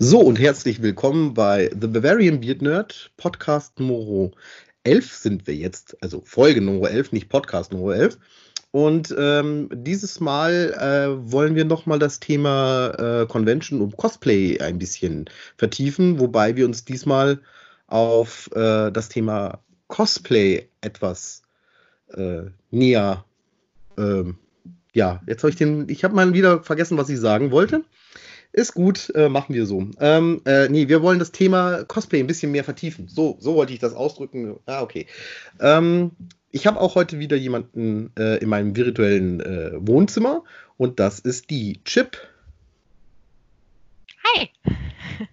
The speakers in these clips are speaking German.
So und herzlich willkommen bei The Bavarian Beard Nerd, Podcast Nummer 11 sind wir jetzt, also Folge Nummer 11, nicht Podcast Nummer 11. Und ähm, dieses Mal äh, wollen wir nochmal das Thema äh, Convention und Cosplay ein bisschen vertiefen, wobei wir uns diesmal auf äh, das Thema Cosplay etwas äh, näher. Ähm, ja, jetzt habe ich den, ich habe mal wieder vergessen, was ich sagen wollte. Ist gut, äh, machen wir so. Ähm, äh, nee, wir wollen das Thema Cosplay ein bisschen mehr vertiefen. So, so wollte ich das ausdrücken. Ah, okay. Ähm, ich habe auch heute wieder jemanden äh, in meinem virtuellen äh, Wohnzimmer und das ist die Chip. Hi.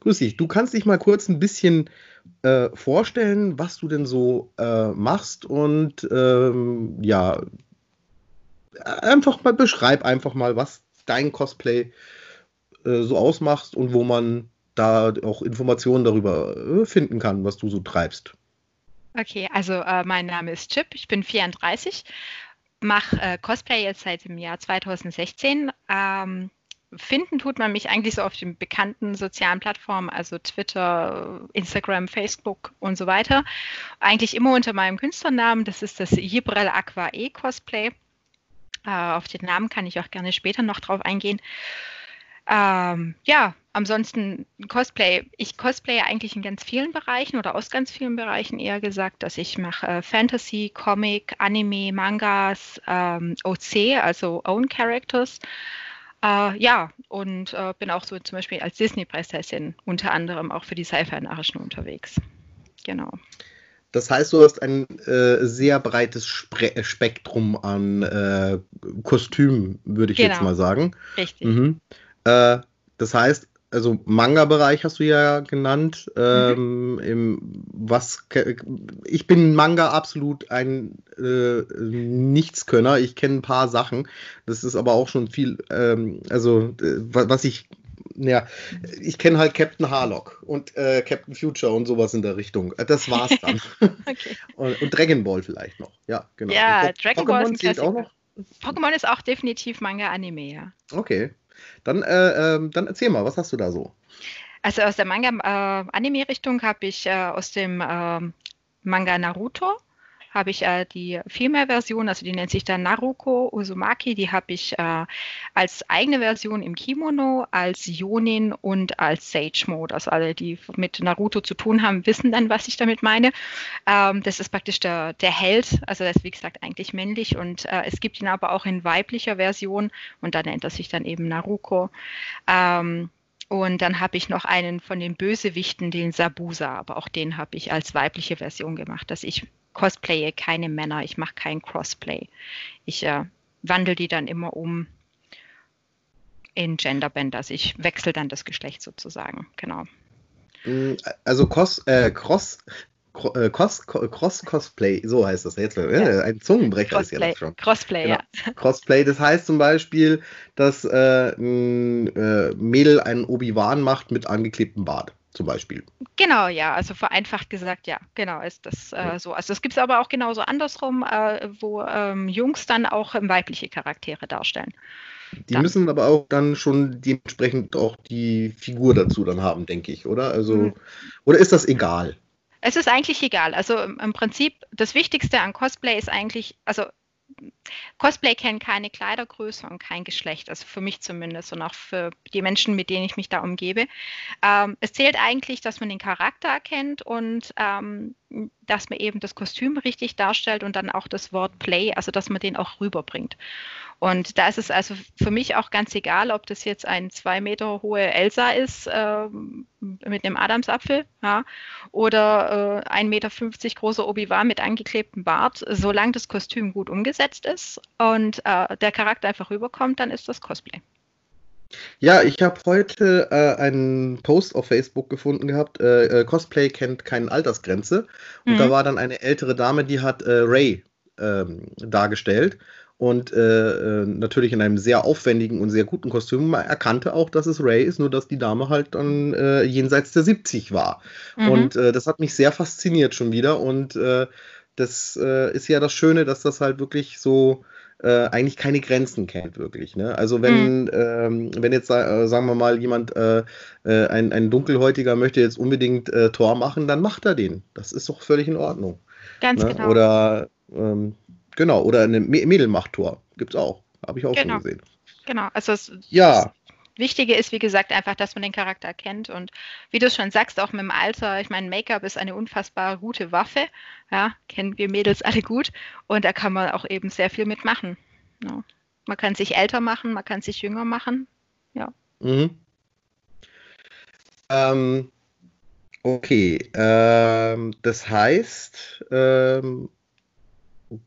Grüß dich. Du kannst dich mal kurz ein bisschen äh, vorstellen, was du denn so äh, machst und ähm, ja, einfach mal beschreib einfach mal, was dein Cosplay äh, so ausmachst und wo man da auch Informationen darüber äh, finden kann, was du so treibst. Okay, also äh, mein Name ist Chip, ich bin 34, mache äh, Cosplay jetzt seit dem Jahr 2016. Ähm, finden tut man mich eigentlich so auf den bekannten sozialen Plattformen, also Twitter, Instagram, Facebook und so weiter. Eigentlich immer unter meinem Künstlernamen, das ist das Jibrel Aqua E Cosplay. Äh, auf den Namen kann ich auch gerne später noch drauf eingehen. Ähm, ja, ansonsten Cosplay. Ich cosplaye eigentlich in ganz vielen Bereichen oder aus ganz vielen Bereichen eher gesagt, dass ich mache äh, Fantasy, Comic, Anime, Mangas, ähm, OC, also Own Characters. Äh, ja, und äh, bin auch so zum Beispiel als Disney-Prinzessin unter anderem auch für die Sci-Fi-Nachrichten unterwegs. Genau. Das heißt, du hast ein äh, sehr breites Spre Spektrum an äh, Kostümen, würde ich genau. jetzt mal sagen. Richtig. Mhm. Äh, das heißt, also Manga-Bereich hast du ja genannt. Ähm, mhm. im, was ich bin Manga absolut ein äh, Nichtskönner. Ich kenne ein paar Sachen. Das ist aber auch schon viel. Ähm, also äh, was ich ja, ich kenne halt Captain Harlock und äh, Captain Future und sowas in der Richtung. Äh, das war's dann. okay. und, und, Dragon Ball vielleicht noch. Ja, genau. Ja, Dragon Pokémon Ball ist auch noch. Pokémon ist auch definitiv Manga-Anime, ja. Okay. Dann, äh, äh, dann erzähl mal, was hast du da so? Also aus der Manga-Anime-Richtung äh, habe ich äh, aus dem ähm, Manga Naruto habe ich äh, die Female-Version, also die nennt sich dann Naruko Uzumaki, die habe ich äh, als eigene Version im Kimono, als Yonin und als Sage-Mode. Also alle, die mit Naruto zu tun haben, wissen dann, was ich damit meine. Ähm, das ist praktisch der, der Held, also das ist wie gesagt eigentlich männlich und äh, es gibt ihn aber auch in weiblicher Version und da nennt er sich dann eben Naruko. Ähm, und dann habe ich noch einen von den Bösewichten, den Sabusa, aber auch den habe ich als weibliche Version gemacht, dass ich cosplaye keine Männer, ich mache kein Crossplay. Ich äh, wandle die dann immer um in Genderband, also ich wechsle dann das Geschlecht sozusagen, genau. Mm, also Cos, äh, Cross, äh, Cross, Cross Cosplay, so heißt das jetzt. Äh, ja. Ein Zungenbrecher Crossplay, ist ja das schon. Crossplay, genau. ja. Crossplay, das heißt zum Beispiel, dass äh, ein äh, Mädel einen Obi-Wan macht mit angeklebtem Bart zum Beispiel. Genau, ja, also vereinfacht gesagt, ja, genau ist das äh, so. Also das gibt es aber auch genauso andersrum, äh, wo ähm, Jungs dann auch weibliche Charaktere darstellen. Die dann. müssen aber auch dann schon dementsprechend auch die Figur dazu dann haben, denke ich, oder? Also, mhm. oder ist das egal? Es ist eigentlich egal. Also im Prinzip, das Wichtigste an Cosplay ist eigentlich, also Cosplay kennt keine Kleidergröße und kein Geschlecht, also für mich zumindest und auch für die Menschen, mit denen ich mich da umgebe. Ähm, es zählt eigentlich, dass man den Charakter erkennt und ähm, dass man eben das Kostüm richtig darstellt und dann auch das Wort Play, also dass man den auch rüberbringt. Und da ist es also für mich auch ganz egal, ob das jetzt ein zwei Meter hohe Elsa ist äh, mit einem Adamsapfel ja, oder äh, 1,50 Meter großer Obi-Wan mit angeklebtem Bart. Solange das Kostüm gut umgesetzt ist und äh, der Charakter einfach rüberkommt, dann ist das Cosplay. Ja, ich habe heute äh, einen Post auf Facebook gefunden gehabt. Äh, äh, Cosplay kennt keine Altersgrenze. Und mhm. da war dann eine ältere Dame, die hat äh, Ray ähm, dargestellt. Und äh, äh, natürlich in einem sehr aufwendigen und sehr guten Kostüm. Man erkannte auch, dass es Ray ist, nur dass die Dame halt dann jenseits der 70 war. Mhm. Und das hat mich sehr fasziniert schon wieder. Und das ist ja das Schöne, dass das halt wirklich so äh, eigentlich keine Grenzen kennt, wirklich. Ne? Also wenn, mhm. ähm, wenn jetzt, äh, sagen wir mal, jemand, äh, äh, ein, ein Dunkelhäutiger möchte jetzt unbedingt äh, Tor machen, dann macht er den. Das ist doch völlig in Ordnung. Ganz ne? genau. Oder ähm, genau, oder eine Mädel macht Tor. Gibt es auch. Habe ich auch genau. schon gesehen. Genau, also es, ja. Wichtige ist, wie gesagt, einfach, dass man den Charakter kennt und wie du schon sagst, auch mit dem Alter, ich meine, Make-up ist eine unfassbar gute Waffe, ja, kennen wir Mädels alle gut und da kann man auch eben sehr viel mitmachen. Ja. Man kann sich älter machen, man kann sich jünger machen, ja. Mhm. Ähm, okay, ähm, das heißt, ähm,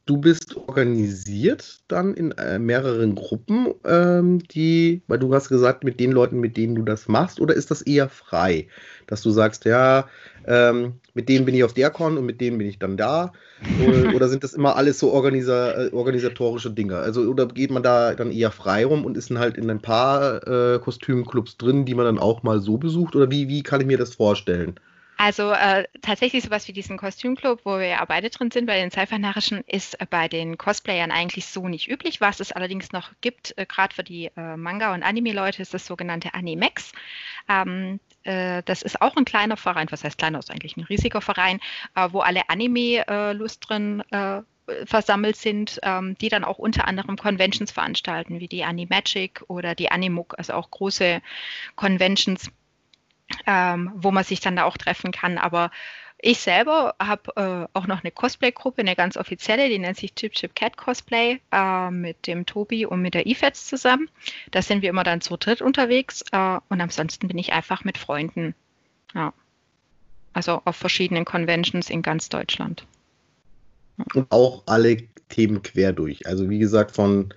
du bist organisiert dann in äh, mehreren Gruppen, ähm, die, weil du hast gesagt, mit den Leuten, mit denen du das machst, oder ist das eher frei, dass du sagst, ja, ähm, mit denen bin ich auf der Con und mit denen bin ich dann da, oder, oder sind das immer alles so organisa äh, organisatorische Dinge? Also oder geht man da dann eher frei rum und ist dann halt in ein paar äh, Kostümclubs drin, die man dann auch mal so besucht, oder wie wie kann ich mir das vorstellen? Also äh, tatsächlich sowas wie diesen Kostümclub, wo wir ja beide drin sind, bei den Sci-Fi-Narischen, ist äh, bei den Cosplayern eigentlich so nicht üblich. Was es allerdings noch gibt, äh, gerade für die äh, Manga- und Anime-Leute, ist das sogenannte Animex. Ähm, äh, das ist auch ein kleiner Verein, was heißt kleiner, ist eigentlich ein riesiger Verein, äh, wo alle Anime-Lust drin versammelt sind, ähm, die dann auch unter anderem Conventions veranstalten, wie die Animagic oder die Animuk, also auch große Conventions ähm, wo man sich dann da auch treffen kann. Aber ich selber habe äh, auch noch eine Cosplay-Gruppe, eine ganz offizielle, die nennt sich Chip Chip Cat Cosplay äh, mit dem Tobi und mit der IFETS zusammen. Da sind wir immer dann zu dritt unterwegs äh, und ansonsten bin ich einfach mit Freunden. Ja. Also auf verschiedenen Conventions in ganz Deutschland. Ja. Und auch alle Themen quer durch. Also wie gesagt, von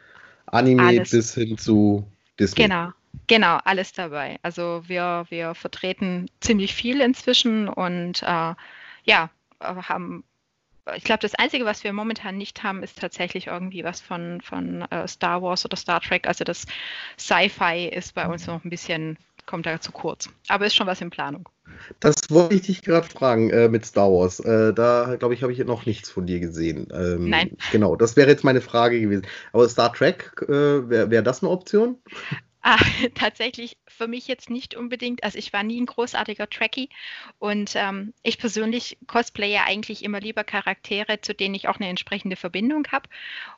Anime Alles. bis hin zu Disney. Genau. Genau, alles dabei. Also wir, wir vertreten ziemlich viel inzwischen und äh, ja, haben, ich glaube, das Einzige, was wir momentan nicht haben, ist tatsächlich irgendwie was von, von äh, Star Wars oder Star Trek. Also das Sci-Fi ist bei uns noch ein bisschen, kommt da zu kurz. Aber ist schon was in Planung. Das wollte ich dich gerade fragen äh, mit Star Wars. Äh, da, glaube ich, habe ich noch nichts von dir gesehen. Ähm, Nein. Genau, das wäre jetzt meine Frage gewesen. Aber Star Trek, äh, wäre wär das eine Option? Ah, tatsächlich für mich jetzt nicht unbedingt. Also ich war nie ein großartiger Trekkie und ähm, ich persönlich cosplaye eigentlich immer lieber Charaktere, zu denen ich auch eine entsprechende Verbindung habe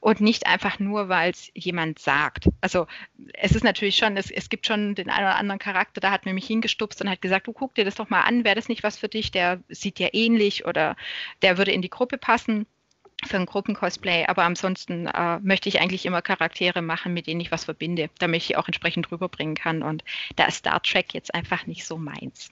und nicht einfach nur, weil es jemand sagt. Also es ist natürlich schon, es, es gibt schon den einen oder anderen Charakter, da hat mir mich hingestupst und hat gesagt, du guck dir das doch mal an, wäre das nicht was für dich, der sieht ja ähnlich oder der würde in die Gruppe passen für ein Gruppencosplay, aber ansonsten äh, möchte ich eigentlich immer Charaktere machen, mit denen ich was verbinde, damit ich auch entsprechend rüberbringen kann. Und da ist Star Trek jetzt einfach nicht so meins.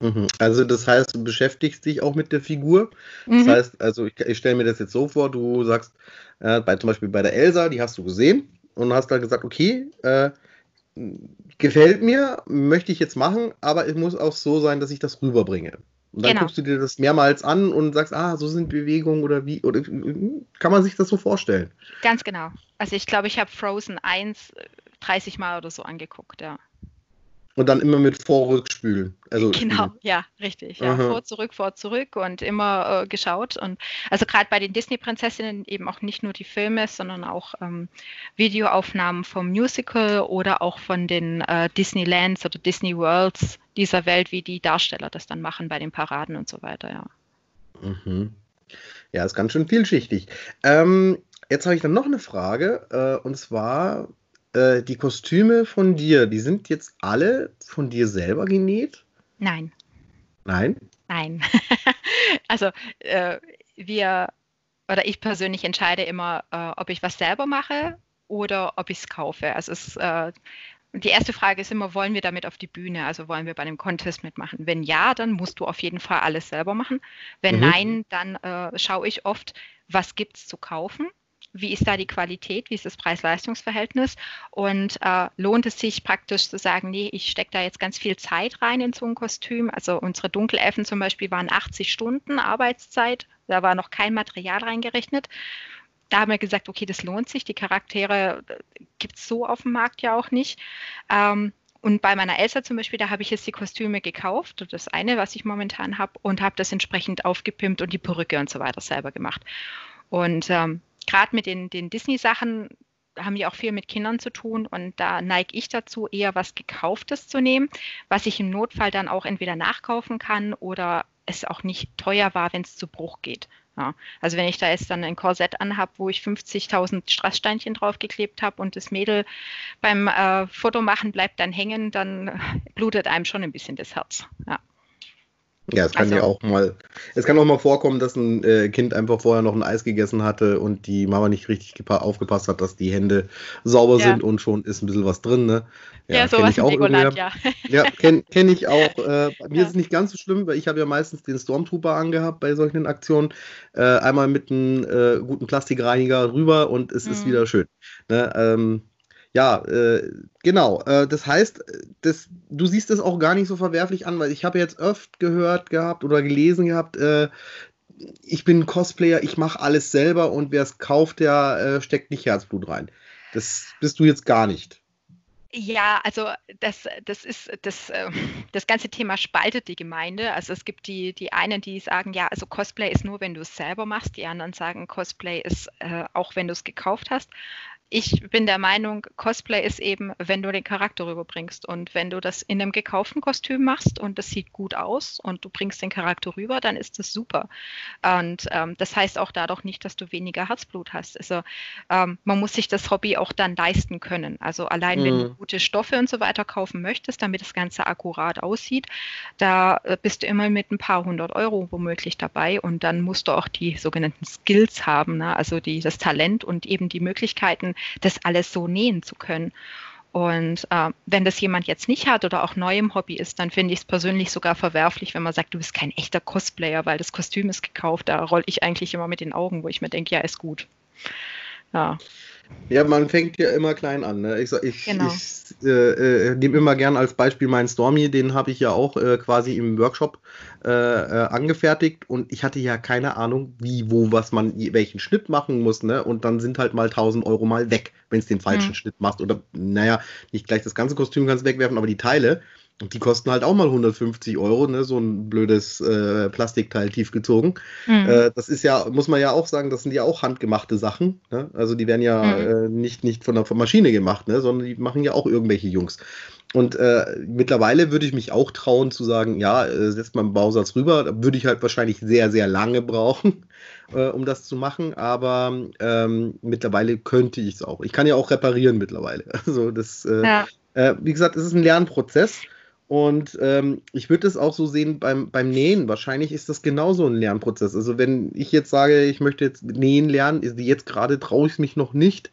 Mhm. Also das heißt, du beschäftigst dich auch mit der Figur. Mhm. Das heißt, also ich, ich stelle mir das jetzt so vor, du sagst, äh, bei, zum Beispiel bei der Elsa, die hast du gesehen und hast dann gesagt, okay, äh, gefällt mir, möchte ich jetzt machen, aber es muss auch so sein, dass ich das rüberbringe. Und dann genau. guckst du dir das mehrmals an und sagst, ah, so sind Bewegungen oder wie, oder kann man sich das so vorstellen? Ganz genau. Also ich glaube, ich habe Frozen 1 30 Mal oder so angeguckt, ja. Und dann immer mit Vor-Rückspülen. Also genau, spülen. ja, richtig. Ja. Vor, zurück, vor, zurück und immer äh, geschaut. Und also gerade bei den Disney-Prinzessinnen eben auch nicht nur die Filme, sondern auch ähm, Videoaufnahmen vom Musical oder auch von den äh, Disneylands oder Disney Worlds dieser Welt, wie die Darsteller das dann machen bei den Paraden und so weiter, ja. Mhm. Ja, ist ganz schön vielschichtig. Ähm, jetzt habe ich dann noch eine Frage, äh, und zwar äh, die Kostüme von dir, die sind jetzt alle von dir selber genäht? Nein. Nein? Nein. also äh, wir oder ich persönlich entscheide immer, äh, ob ich was selber mache oder ob ich es kaufe. Also es, äh, die erste Frage ist immer, wollen wir damit auf die Bühne? Also wollen wir bei einem Contest mitmachen? Wenn ja, dann musst du auf jeden Fall alles selber machen. Wenn mhm. nein, dann äh, schaue ich oft, was gibt es zu kaufen? Wie ist da die Qualität? Wie ist das Preis-Leistungs-Verhältnis? Und äh, lohnt es sich praktisch zu sagen, nee, ich stecke da jetzt ganz viel Zeit rein in so ein Kostüm? Also unsere Dunkelelfen zum Beispiel waren 80 Stunden Arbeitszeit. Da war noch kein Material reingerechnet da haben wir gesagt, okay, das lohnt sich. Die Charaktere äh, gibt es so auf dem Markt ja auch nicht. Ähm, und bei meiner Elsa zum Beispiel, da habe ich jetzt die Kostüme gekauft, das eine, was ich momentan habe, und habe das entsprechend aufgepimpt und die Perücke und so weiter selber gemacht. Und ähm, gerade mit den, den Disney-Sachen haben ja auch viel mit Kindern zu tun und da neige ich dazu, eher was Gekauftes zu nehmen, was ich im Notfall dann auch entweder nachkaufen kann oder es auch nicht teuer war, wenn es zu Bruch geht. Ja, also wenn ich da jetzt dann ein Korsett anhabe, wo ich 50.000 Strasssteinchen draufgeklebt habe und das Mädel beim äh, Fotomachen bleibt dann hängen, dann blutet einem schon ein bisschen das Herz. Ja. Ja, es kann also, ja auch mal, es kann auch mal vorkommen, dass ein äh, Kind einfach vorher noch ein Eis gegessen hatte und die Mama nicht richtig aufgepasst hat, dass die Hände sauber ja. sind und schon ist ein bisschen was drin, ne? Ja, ja sowas ich auch Legoland, ja. Ja, kenne kenn ich auch. Äh, bei mir ja. ist es nicht ganz so schlimm, weil ich habe ja meistens den Stormtrooper angehabt bei solchen Aktionen. Äh, einmal mit einem äh, guten Plastikreiniger rüber und es mhm. ist wieder schön. Ne? Ähm, ja, äh, genau. Äh, das heißt, das, du siehst es auch gar nicht so verwerflich an, weil ich habe jetzt öfter gehört gehabt oder gelesen gehabt, äh, ich bin Cosplayer, ich mache alles selber und wer es kauft, der äh, steckt nicht Herzblut rein. Das bist du jetzt gar nicht. Ja, also das, das ist das, ähm, das ganze Thema spaltet die Gemeinde. Also es gibt die, die einen, die sagen, ja, also Cosplay ist nur, wenn du es selber machst. Die anderen sagen, Cosplay ist äh, auch, wenn du es gekauft hast ich bin der Meinung, Cosplay ist eben, wenn du den Charakter rüberbringst und wenn du das in einem gekauften Kostüm machst und das sieht gut aus und du bringst den Charakter rüber, dann ist das super. Und ähm, das heißt auch dadurch nicht, dass du weniger Herzblut hast. Also ähm, man muss sich das Hobby auch dann leisten können. Also allein mhm. wenn du mhm. gute Stoffe und so weiter kaufen möchtest, damit das Ganze akkurat aussieht, da äh, bist du immer mit ein paar hundert Euro womöglich dabei und dann musst du auch die sogenannten Skills haben, ne? also die, das Talent und eben die Möglichkeiten, das alles so nähen zu können. Und äh, wenn das jemand jetzt nicht hat oder auch neu im Hobby ist, dann finde ich es persönlich sogar verwerflich, wenn man sagt, du bist kein echter Cosplayer, weil das Kostüm ist gekauft. Da rolle ich eigentlich immer mit den Augen, wo ich mir denke, ja, ist gut. Ja. Ja, man fängt ja immer klein an. Ne? Ich, ich, genau. ich äh, äh, nehme immer gern als Beispiel meinen Stormy, den habe ich ja auch äh, quasi im Workshop äh, äh, angefertigt und ich hatte ja keine Ahnung, wie, wo, was man, welchen Schnitt machen muss. Ne? Und dann sind halt mal 1000 Euro mal weg, wenn es den falschen mhm. Schnitt machst. Oder, naja, nicht gleich das ganze Kostüm kannst wegwerfen, aber die Teile. Die kosten halt auch mal 150 Euro, ne? so ein blödes äh, Plastikteil tiefgezogen. Mhm. Äh, das ist ja, muss man ja auch sagen, das sind ja auch handgemachte Sachen. Ne? Also die werden ja mhm. äh, nicht, nicht von der Maschine gemacht, ne? sondern die machen ja auch irgendwelche Jungs. Und äh, mittlerweile würde ich mich auch trauen zu sagen, ja, äh, setzt mal einen Bausatz rüber. Da würde ich halt wahrscheinlich sehr, sehr lange brauchen, äh, um das zu machen. Aber ähm, mittlerweile könnte ich es auch. Ich kann ja auch reparieren mittlerweile. Also das, ja. wie gesagt, es ist ein Lernprozess. Und ähm, ich würde es auch so sehen beim, beim Nähen. Wahrscheinlich ist das genauso ein Lernprozess. Also wenn ich jetzt sage, ich möchte jetzt nähen lernen, jetzt gerade traue ich mich noch nicht.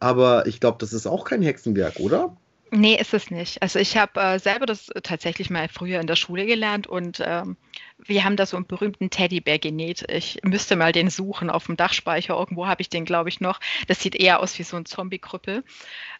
Aber ich glaube, das ist auch kein Hexenwerk, oder? Nee, ist es nicht. Also ich habe äh, selber das tatsächlich mal früher in der Schule gelernt und ähm, wir haben da so einen berühmten Teddybär genäht. Ich müsste mal den suchen auf dem Dachspeicher. Irgendwo habe ich den, glaube ich, noch. Das sieht eher aus wie so ein Zombie-Krüppel.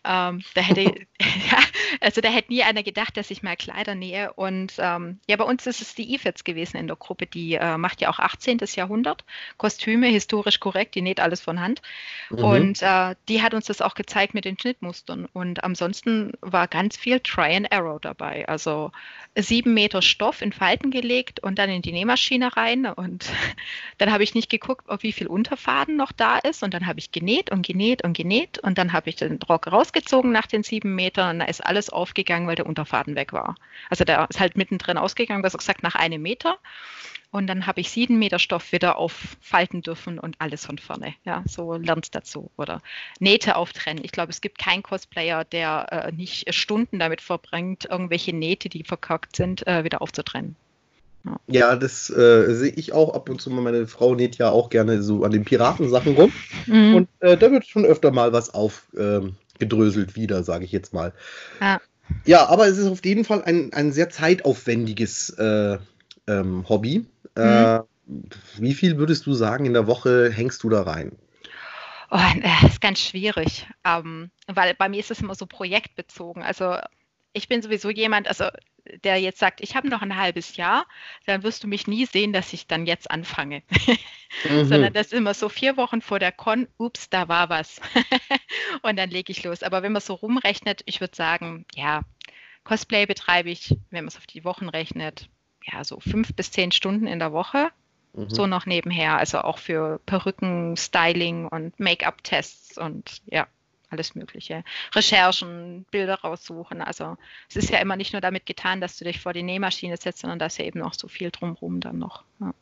Ähm, da hätte, ja, also da hätte nie einer gedacht, dass ich mal Kleider nähe. Und ähm, ja, bei uns ist es die IFETS gewesen in der Gruppe. Die äh, macht ja auch 18. Jahrhundert Kostüme, historisch korrekt. Die näht alles von Hand. Mhm. Und äh, die hat uns das auch gezeigt mit den Schnittmustern. Und ansonsten war ganz viel Try and Arrow dabei. Also sieben Meter Stoff in Falten gelegt und dann in die Nähmaschine rein. Und dann habe ich nicht geguckt, ob wie viel Unterfaden noch da ist. Und dann habe ich genäht und genäht und genäht. Und dann habe ich den Rock rausgezogen nach den sieben Metern. Und da ist alles aufgegangen, weil der Unterfaden weg war. Also der ist halt mittendrin ausgegangen, besser gesagt nach einem Meter. Und dann habe ich sieben Meter Stoff wieder auffalten dürfen und alles von vorne. Ja, so lernst dazu. Oder Nähte auftrennen. Ich glaube, es gibt keinen Cosplayer, der äh, nicht Stunden damit verbringt, irgendwelche Nähte, die verkackt sind, äh, wieder aufzutrennen. Ja, ja das äh, sehe ich auch ab und zu mal. Meine Frau näht ja auch gerne so an den Piratensachen rum. Mhm. Und äh, da wird schon öfter mal was aufgedröselt ähm, wieder, sage ich jetzt mal. Ja. ja. aber es ist auf jeden Fall ein, ein sehr zeitaufwendiges äh, ähm, Hobby. Äh, mhm. wie viel würdest du sagen, in der Woche hängst du da rein? Oh, das äh, ist ganz schwierig, ähm, weil bei mir ist es immer so projektbezogen. Also ich bin sowieso jemand, also der jetzt sagt, ich habe noch ein halbes Jahr, dann wirst du mich nie sehen, dass ich dann jetzt anfange. mhm. Sondern das ist immer so vier Wochen vor der Con, ups, da war was. und dann lege ich los. Aber wenn man so rumrechnet, ich würde sagen, ja, Cosplay betreibe ich, wenn man es auf die Wochen rechnet, ja, so fünf bis zehn Stunden in der Woche. Mhm. So noch nebenher, also auch für Perücken, Styling und Make-up-Tests und ja, alles Mögliche. Recherchen, Bilder raussuchen. Also es ist ja immer nicht nur damit getan, dass du dich vor die Nähmaschine setzt, sondern da ist ja eben noch so viel drumherum dann noch. Ja.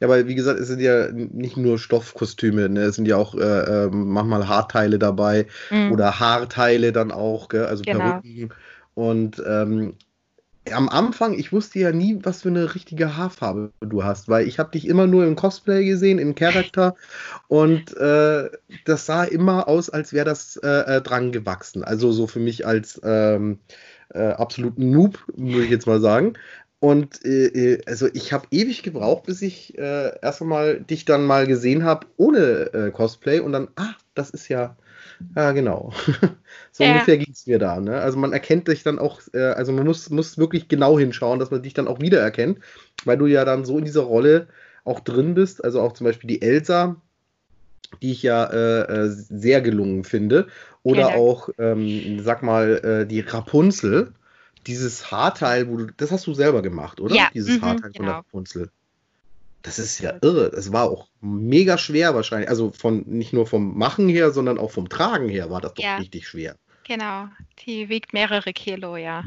Ja, weil wie gesagt, es sind ja nicht nur Stoffkostüme, ne? es sind ja auch äh, äh, manchmal Haarteile dabei mhm. oder Haarteile dann auch, gell? also genau. Perücken. Und ähm, am Anfang, ich wusste ja nie, was für eine richtige Haarfarbe du hast, weil ich habe dich immer nur im Cosplay gesehen, im Charakter und äh, das sah immer aus, als wäre das äh, äh, dran gewachsen. Also so für mich als ähm, äh, absoluten Noob, würde ich jetzt mal sagen. Und äh, äh, also ich habe ewig gebraucht, bis ich äh, erst einmal dich dann mal gesehen habe ohne äh, Cosplay und dann, ah, das ist ja, ja genau. so ja. ungefähr ging es mir da. Ne? Also man erkennt dich dann auch, äh, also man muss, muss wirklich genau hinschauen, dass man dich dann auch wiedererkennt, weil du ja dann so in dieser Rolle auch drin bist. Also auch zum Beispiel die Elsa, die ich ja äh, sehr gelungen finde. Oder ja, auch, ähm, sag mal, die Rapunzel dieses Haarteil, wo du, das hast du selber gemacht, oder? Ja. Dieses mhm, Haarteil genau. von der genau. Rapunzel. Das ist ja irre. Das war auch mega schwer wahrscheinlich. Also von nicht nur vom Machen her, sondern auch vom Tragen her war das doch ja. richtig schwer. Genau. Die wiegt mehrere Kilo, ja.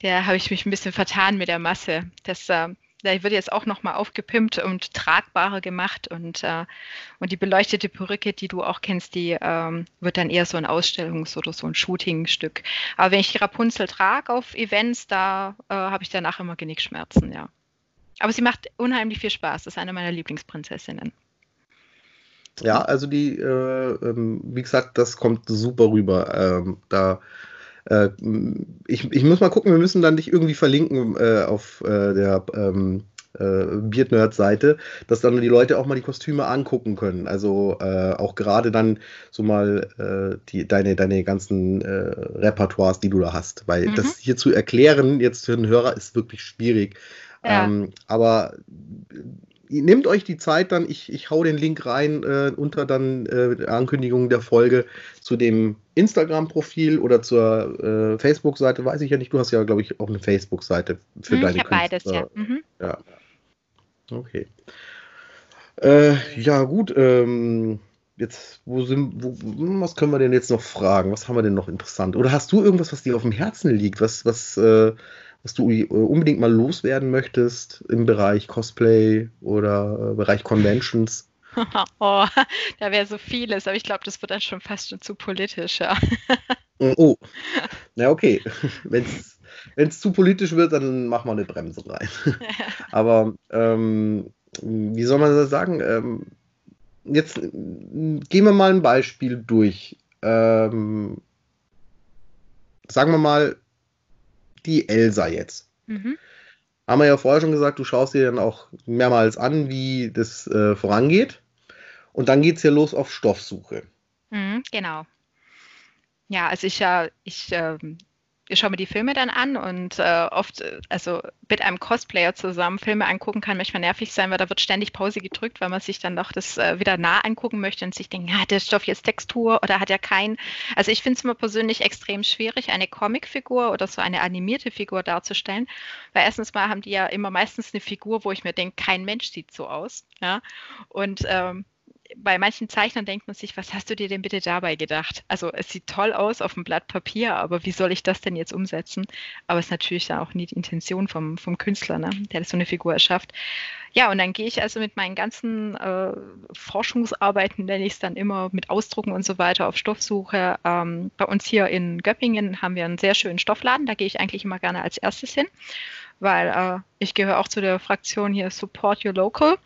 Da habe ich mich ein bisschen vertan mit der Masse. Das, äh, da wird jetzt auch nochmal aufgepimpt und tragbarer gemacht und, äh, und die beleuchtete Perücke, die du auch kennst, die ähm, wird dann eher so ein Ausstellungs- oder so ein Shootingstück. Aber wenn ich die Rapunzel trage auf Events, da äh, habe ich danach immer Genickschmerzen, ja. Aber sie macht unheimlich viel Spaß. Das ist eine meiner Lieblingsprinzessinnen. Ja, also die, äh, ähm, wie gesagt, das kommt super rüber. Ähm, da äh, ich, ich muss mal gucken, wir müssen dann dich irgendwie verlinken äh, auf äh, der ähm, äh, Beard-Nerd-Seite, dass dann die Leute auch mal die Kostüme angucken können. Also äh, auch gerade dann so mal die, deine, deine ganzen Repertoires, die du da hast. Weil mhm. das hier zu erklären, jetzt für den Hörer, ist wirklich schwierig. Ja. Ähm, aber nehmt euch die Zeit dann, ich, ich hau den Link rein äh, unter dann äh, Ankündigung der Folge zu dem Instagram-Profil oder zur äh, Facebook-Seite, weiß ich ja nicht. Du hast ja, glaube ich, auch eine Facebook-Seite für hm, deine ich beides, ja. Mhm. ja. Okay. Äh, ja, gut. Ähm, jetzt, wo sind, wo, was können wir denn jetzt noch fragen? Was haben wir denn noch interessant? Oder hast du irgendwas, was dir auf dem Herzen liegt? Was, was, äh, was du äh, unbedingt mal loswerden möchtest im Bereich Cosplay oder äh, Bereich Conventions? oh, da wäre so vieles, aber ich glaube, das wird dann schon fast schon zu politisch, ja. Mm, oh, na okay. Wenn es zu politisch wird, dann mach mal eine Bremse rein. aber ähm, wie soll man das sagen? Ähm, jetzt gehen wir mal ein Beispiel durch. Ähm, sagen wir mal, die Elsa jetzt. Mhm. Haben wir ja vorher schon gesagt, du schaust dir dann auch mehrmals an, wie das äh, vorangeht. Und dann geht es ja los auf Stoffsuche. Mhm, genau. Ja, also ich, äh, ich ähm, ich schaue mir die Filme dann an und äh, oft, äh, also mit einem Cosplayer zusammen Filme angucken kann manchmal nervig sein, weil da wird ständig Pause gedrückt, weil man sich dann doch das äh, wieder nah angucken möchte und sich denkt, hat der Stoff jetzt Textur oder hat er keinen? Also ich finde es immer persönlich extrem schwierig, eine Comicfigur oder so eine animierte Figur darzustellen, weil erstens mal haben die ja immer meistens eine Figur, wo ich mir denke, kein Mensch sieht so aus, ja, und ähm, bei manchen Zeichnern denkt man sich, was hast du dir denn bitte dabei gedacht? Also es sieht toll aus auf dem Blatt Papier, aber wie soll ich das denn jetzt umsetzen? Aber es ist natürlich dann auch nie die Intention vom, vom Künstler, ne? der so eine Figur erschafft. Ja, und dann gehe ich also mit meinen ganzen äh, Forschungsarbeiten, nenne ich es dann immer, mit Ausdrucken und so weiter auf Stoffsuche. Ähm, bei uns hier in Göppingen haben wir einen sehr schönen Stoffladen, da gehe ich eigentlich immer gerne als erstes hin, weil äh, ich gehöre auch zu der Fraktion hier Support Your Local.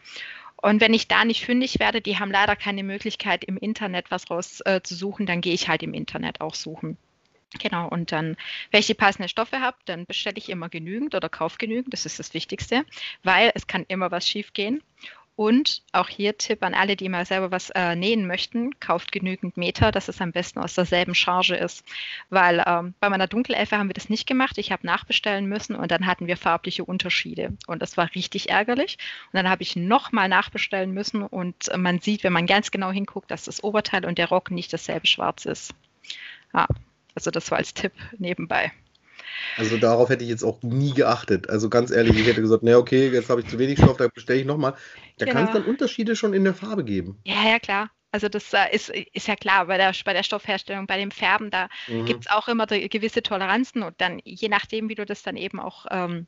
Und wenn ich da nicht fündig werde, die haben leider keine Möglichkeit, im Internet was rauszusuchen, äh, dann gehe ich halt im Internet auch suchen. Genau, und dann, wenn ich die passenden Stoffe habe, dann bestelle ich immer genügend oder kaufe genügend. Das ist das Wichtigste, weil es kann immer was schiefgehen. Und auch hier Tipp an alle, die mal selber was äh, nähen möchten, kauft genügend Meter, dass es am besten aus derselben Charge ist. Weil ähm, bei meiner Dunkelelfe haben wir das nicht gemacht. Ich habe nachbestellen müssen und dann hatten wir farbliche Unterschiede. Und das war richtig ärgerlich. Und dann habe ich nochmal nachbestellen müssen und man sieht, wenn man ganz genau hinguckt, dass das Oberteil und der Rock nicht dasselbe Schwarz ist. Ja, also das war als Tipp nebenbei. Also darauf hätte ich jetzt auch nie geachtet. Also ganz ehrlich, ich hätte gesagt, na okay, jetzt habe ich zu wenig Stoff, da bestelle ich nochmal. Da genau. kann es dann Unterschiede schon in der Farbe geben. Ja, ja, klar. Also das äh, ist, ist ja klar, bei der, bei der Stoffherstellung, bei dem Färben, da mhm. gibt es auch immer gewisse Toleranzen und dann, je nachdem, wie du das dann eben auch ähm,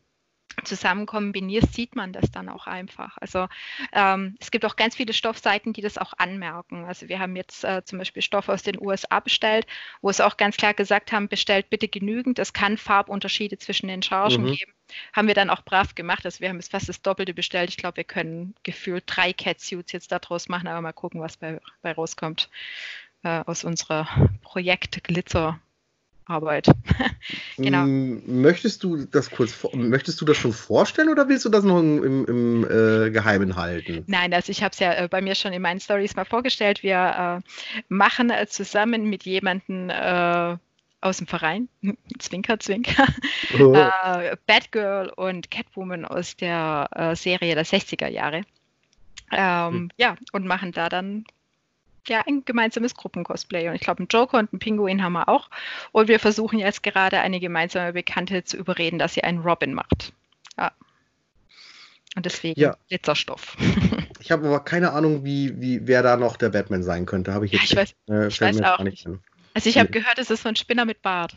zusammen kombinierst, sieht man das dann auch einfach. Also ähm, es gibt auch ganz viele Stoffseiten, die das auch anmerken. Also wir haben jetzt äh, zum Beispiel Stoff aus den USA bestellt, wo es auch ganz klar gesagt haben, bestellt bitte genügend. Es kann Farbunterschiede zwischen den Chargen mhm. geben. Haben wir dann auch brav gemacht. Also wir haben jetzt fast das Doppelte bestellt. Ich glaube, wir können gefühlt drei Catsuits jetzt daraus machen, aber mal gucken, was bei, bei rauskommt äh, aus unserer Projekt Glitzer Arbeit. genau. Möchtest du das kurz, möchtest du das schon vorstellen oder willst du das noch im, im, im äh, Geheimen halten? Nein, also ich habe es ja äh, bei mir schon in meinen Stories mal vorgestellt. Wir äh, machen äh, zusammen mit jemandem äh, aus dem Verein, Zwinker, Zwinker, oh. Äh, Batgirl und Catwoman aus der Serie der 60er Jahre. Ähm, hm. Ja, und machen da dann ja, ein gemeinsames Gruppencosplay. Und ich glaube, einen Joker und einen Pinguin haben wir auch. Und wir versuchen jetzt gerade eine gemeinsame Bekannte zu überreden, dass sie einen Robin macht. Ja. Und deswegen ja. Glitzerstoff. Ich habe aber keine Ahnung, wie, wie, wer da noch der Batman sein könnte. Habe ich jetzt ja, ich weiß, äh, ich weiß auch nicht. An. Also ich habe gehört, es ist so ein Spinner mit Bart.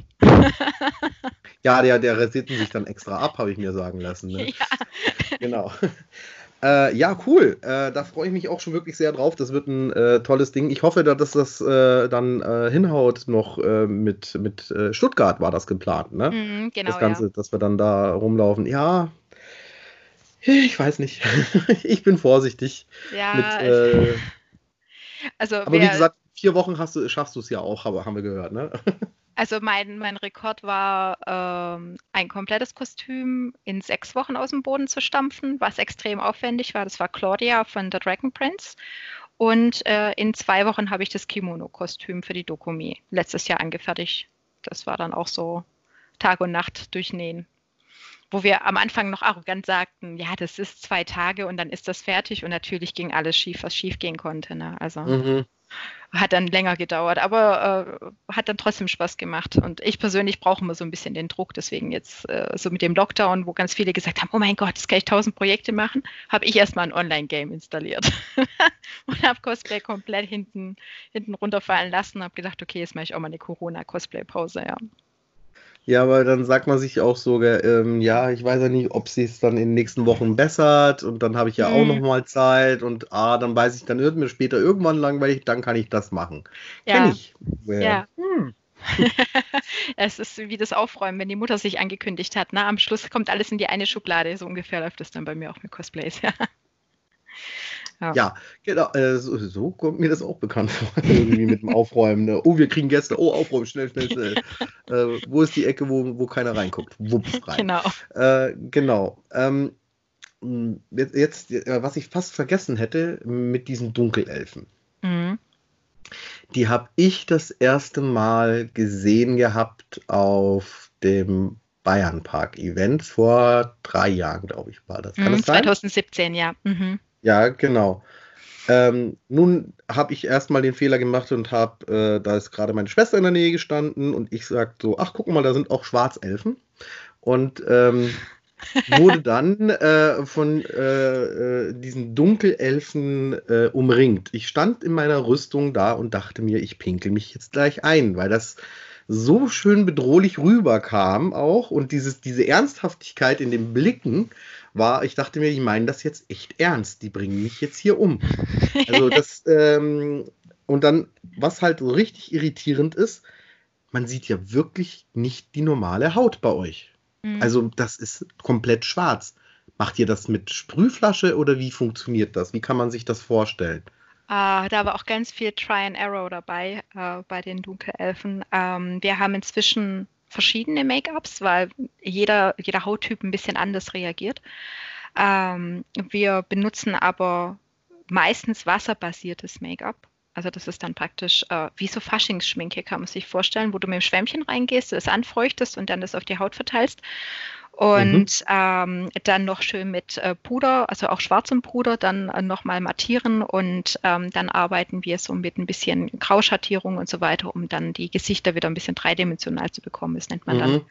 ja, der, der rasiert sich dann extra ab, habe ich mir sagen lassen. Ne? Ja. Genau. Äh, ja, cool. Äh, da freue ich mich auch schon wirklich sehr drauf. Das wird ein äh, tolles Ding. Ich hoffe, dass das äh, dann äh, hinhaut noch äh, mit, mit Stuttgart war das geplant, ne? Mm, genau, das Ganze, ja. dass wir dann da rumlaufen. Ja, ich weiß nicht. ich bin vorsichtig. Ja. Mit, also aber wie gesagt, vier Wochen hast du, schaffst du es ja auch, haben wir gehört, ne? Also mein, mein Rekord war, ähm, ein komplettes Kostüm in sechs Wochen aus dem Boden zu stampfen, was extrem aufwendig war. Das war Claudia von The Dragon Prince. Und äh, in zwei Wochen habe ich das Kimono-Kostüm für die Dokumi letztes Jahr angefertigt. Das war dann auch so Tag und Nacht durchnähen. Wo wir am Anfang noch arrogant sagten, ja, das ist zwei Tage und dann ist das fertig. Und natürlich ging alles schief, was schief gehen konnte. Ne? Also. Mhm hat dann länger gedauert, aber äh, hat dann trotzdem Spaß gemacht. Und ich persönlich brauche immer so ein bisschen den Druck. Deswegen jetzt äh, so mit dem Lockdown, wo ganz viele gesagt haben, oh mein Gott, jetzt kann ich tausend Projekte machen, habe ich erstmal ein Online-Game installiert und habe Cosplay komplett hinten, hinten runterfallen lassen und habe gedacht, okay, jetzt mache ich auch mal eine Corona-Cosplay-Pause, ja. Ja, aber dann sagt man sich auch sogar, ähm, ja, ich weiß ja nicht, ob sie es dann in den nächsten Wochen bessert und dann habe ich ja mhm. auch noch mal Zeit und ah, dann weiß ich, dann wird mir später irgendwann langweilig, dann kann ich das machen. Ja. Kenn ich. Äh, ja. Hm. es ist wie das Aufräumen, wenn die Mutter sich angekündigt hat. Na, am Schluss kommt alles in die eine Schublade. So ungefähr läuft das dann bei mir auch mit Cosplays. Ja. Ja, ja genau. Äh, so, so, kommt mir das auch bekannt vor. Irgendwie mit dem Aufräumen. Ne? Oh, wir kriegen Gäste. Oh, aufräumen, schnell, schnell, schnell. äh, wo ist die Ecke, wo, wo keiner reinguckt? Wups rein. Genau. Äh, genau. Ähm, jetzt, jetzt, was ich fast vergessen hätte, mit diesen Dunkelelfen. Mhm. Die habe ich das erste Mal gesehen gehabt auf dem Bayern Park Event vor drei Jahren, glaube ich, war das. Kann mhm, das sein? 2017, ja. Mhm. Ja, genau. Ähm, nun habe ich erstmal den Fehler gemacht und habe, äh, da ist gerade meine Schwester in der Nähe gestanden und ich sagte so, ach guck mal, da sind auch Schwarzelfen. Und ähm, wurde dann äh, von äh, äh, diesen Dunkelelfen äh, umringt. Ich stand in meiner Rüstung da und dachte mir, ich pinkel mich jetzt gleich ein, weil das so schön bedrohlich rüberkam auch und dieses, diese Ernsthaftigkeit in den Blicken war, ich dachte mir, die meinen das jetzt echt ernst. Die bringen mich jetzt hier um. Also das, ähm, und dann, was halt so richtig irritierend ist, man sieht ja wirklich nicht die normale Haut bei euch. Mhm. Also das ist komplett schwarz. Macht ihr das mit Sprühflasche oder wie funktioniert das? Wie kann man sich das vorstellen? Uh, da war auch ganz viel Try and Arrow dabei uh, bei den Dunkelelfen. Ähm, wir haben inzwischen verschiedene Make-ups, weil jeder, jeder Hauttyp ein bisschen anders reagiert. Ähm, wir benutzen aber meistens wasserbasiertes Make-up. Also das ist dann praktisch äh, wie so Faschingsschminke, kann man sich vorstellen, wo du mit dem Schwämmchen reingehst, du es anfeuchtest und dann das auf die Haut verteilst. Und mhm. ähm, dann noch schön mit äh, Puder, also auch schwarzem Puder, dann äh, nochmal mattieren und ähm, dann arbeiten wir so mit ein bisschen Grauschattierung und so weiter, um dann die Gesichter wieder ein bisschen dreidimensional zu bekommen. Das nennt man mhm. dann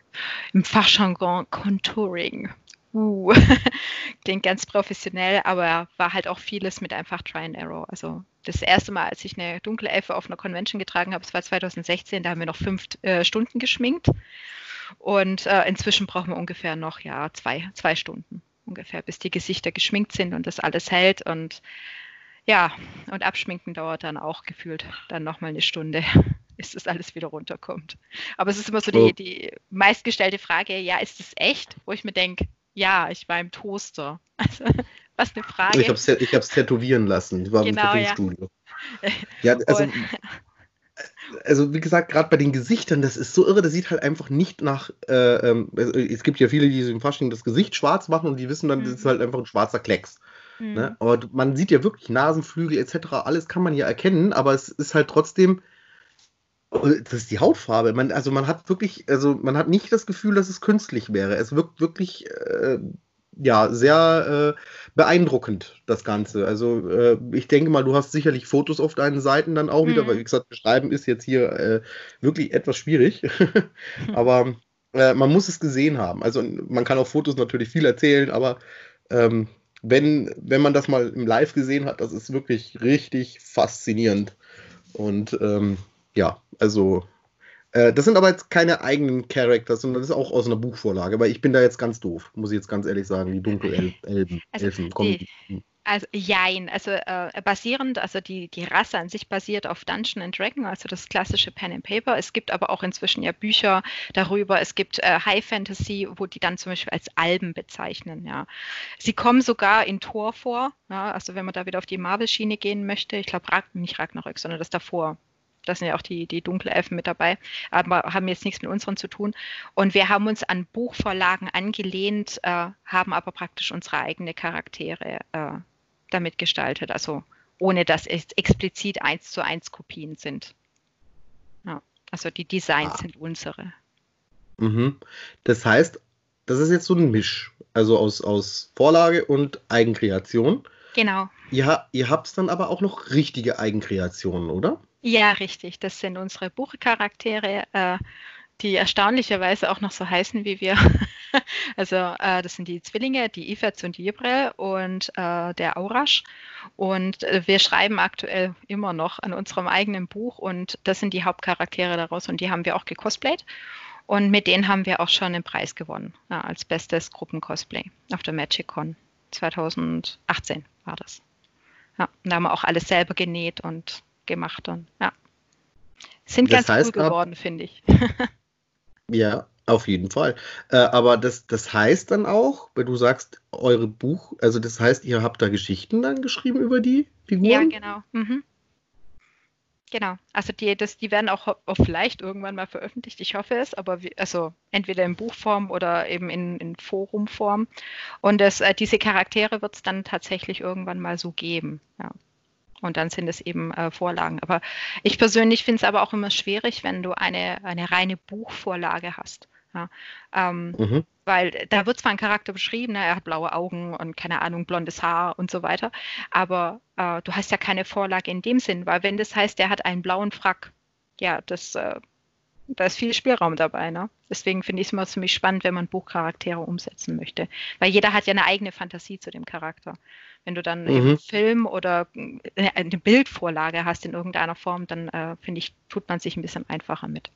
im Fachjargon Contouring. Uh, klingt ganz professionell, aber war halt auch vieles mit einfach Try and Error. Also das erste Mal, als ich eine dunkle Elfe auf einer Convention getragen habe, das war 2016, da haben wir noch fünf äh, Stunden geschminkt. Und äh, inzwischen brauchen wir ungefähr noch ja zwei, zwei Stunden ungefähr, bis die Gesichter geschminkt sind und das alles hält. Und ja, und abschminken dauert dann auch gefühlt dann nochmal eine Stunde, bis das alles wieder runterkommt. Aber es ist immer so die, die meistgestellte Frage, ja, ist es echt? Wo ich mir denke, ja, ich war im Toaster. Also, was eine Frage. Ich habe es ich tätowieren lassen. Ich war genau, im Tattoo-Studio. Ja. ja, also und, also wie gesagt, gerade bei den Gesichtern, das ist so irre, das sieht halt einfach nicht nach, äh, ähm, es gibt ja viele, die im Fasching das Gesicht schwarz machen und die wissen dann, mhm. das ist halt einfach ein schwarzer Klecks. Mhm. Ne? Aber man sieht ja wirklich Nasenflügel etc., alles kann man ja erkennen, aber es ist halt trotzdem, oh, das ist die Hautfarbe. Man, also man hat wirklich, also man hat nicht das Gefühl, dass es künstlich wäre. Es wirkt wirklich äh, ja, sehr äh, beeindruckend, das Ganze. Also äh, ich denke mal, du hast sicherlich Fotos auf deinen Seiten dann auch mhm. wieder, weil wie gesagt, beschreiben ist jetzt hier äh, wirklich etwas schwierig. aber äh, man muss es gesehen haben. Also man kann auf Fotos natürlich viel erzählen, aber ähm, wenn, wenn man das mal im Live gesehen hat, das ist wirklich richtig faszinierend. Und ähm, ja, also äh, das sind aber jetzt keine eigenen Characters, sondern das ist auch aus einer Buchvorlage, weil ich bin da jetzt ganz doof, muss ich jetzt ganz ehrlich sagen, die Dunkelelfen also, Elfen. Die, also jein, also äh, basierend, also die, die Rasse an sich basiert auf Dungeon and Dragon, also das klassische Pen and Paper. Es gibt aber auch inzwischen ja Bücher darüber. Es gibt äh, High Fantasy, wo die dann zum Beispiel als Alben bezeichnen. Ja, sie kommen sogar in Tor vor. Ja? Also wenn man da wieder auf die Marvel-Schiene gehen möchte, ich glaube nicht Ragnarök, sondern das davor da sind ja auch die, die Dunkelelfen mit dabei, aber haben jetzt nichts mit unseren zu tun. Und wir haben uns an Buchvorlagen angelehnt, äh, haben aber praktisch unsere eigene Charaktere äh, damit gestaltet, also ohne dass es explizit eins zu eins Kopien sind. Ja, also die Designs ah. sind unsere. Mhm. Das heißt, das ist jetzt so ein Misch, also aus, aus Vorlage und Eigenkreation. Genau. Ihr, ihr habt dann aber auch noch richtige Eigenkreationen, oder? Ja, richtig. Das sind unsere Buchcharaktere, äh, die erstaunlicherweise auch noch so heißen wie wir. also äh, das sind die Zwillinge, die Ifets und die Jibrel und äh, der Aurasch. Und äh, wir schreiben aktuell immer noch an unserem eigenen Buch und das sind die Hauptcharaktere daraus und die haben wir auch gecosplayt. Und mit denen haben wir auch schon einen Preis gewonnen, ja, als bestes Gruppencosplay auf der MagicCon 2018 war das. Ja, und da haben wir auch alles selber genäht und gemacht und ja. Sind das ganz heißt, cool geworden, finde ich. ja, auf jeden Fall. Äh, aber das, das heißt dann auch, wenn du sagst, eure Buch, also das heißt, ihr habt da Geschichten dann geschrieben über die Figuren? Ja, genau. Mhm. Genau. Also die, das, die werden auch, auch vielleicht irgendwann mal veröffentlicht, ich hoffe es, aber wie, also entweder in Buchform oder eben in, in Forumform. Und das, äh, diese Charaktere wird es dann tatsächlich irgendwann mal so geben. Ja. Und dann sind es eben äh, Vorlagen. Aber ich persönlich finde es aber auch immer schwierig, wenn du eine, eine reine Buchvorlage hast. Ja, ähm, mhm. Weil da wird zwar ein Charakter beschrieben, ne, er hat blaue Augen und keine Ahnung, blondes Haar und so weiter, aber äh, du hast ja keine Vorlage in dem Sinn, weil wenn das heißt, er hat einen blauen Frack, ja, das, äh, da ist viel Spielraum dabei. Ne? Deswegen finde ich es immer ziemlich spannend, wenn man Buchcharaktere umsetzen möchte, weil jeder hat ja eine eigene Fantasie zu dem Charakter. Wenn du dann mhm. einen Film oder äh, eine Bildvorlage hast in irgendeiner Form, dann äh, finde ich, tut man sich ein bisschen einfacher mit.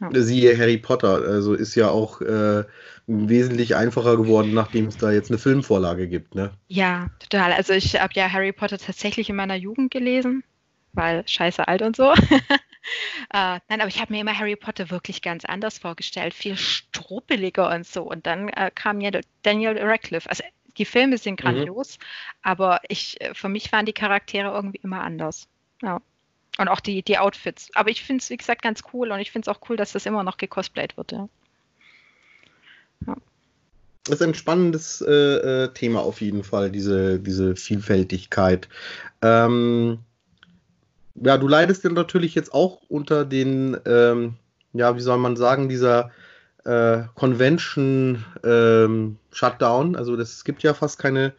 Ja. Siehe Harry Potter, also ist ja auch äh, wesentlich einfacher geworden, nachdem es da jetzt eine Filmvorlage gibt, ne? Ja, total. Also ich habe ja Harry Potter tatsächlich in meiner Jugend gelesen, weil scheiße alt und so. äh, nein, aber ich habe mir immer Harry Potter wirklich ganz anders vorgestellt, viel struppeliger und so. Und dann äh, kam ja Daniel Radcliffe. Also die Filme sind mhm. grandios, mhm. aber ich, äh, für mich waren die Charaktere irgendwie immer anders. Ja. Und auch die, die Outfits. Aber ich finde es, wie gesagt, ganz cool und ich finde es auch cool, dass das immer noch gecosplayt wird, ja. ja. Das ist ein spannendes äh, äh, Thema auf jeden Fall, diese, diese Vielfältigkeit. Ähm, ja, du leidest ja natürlich jetzt auch unter den, ähm, ja, wie soll man sagen, dieser äh, Convention ähm, Shutdown. Also das, es gibt ja fast keine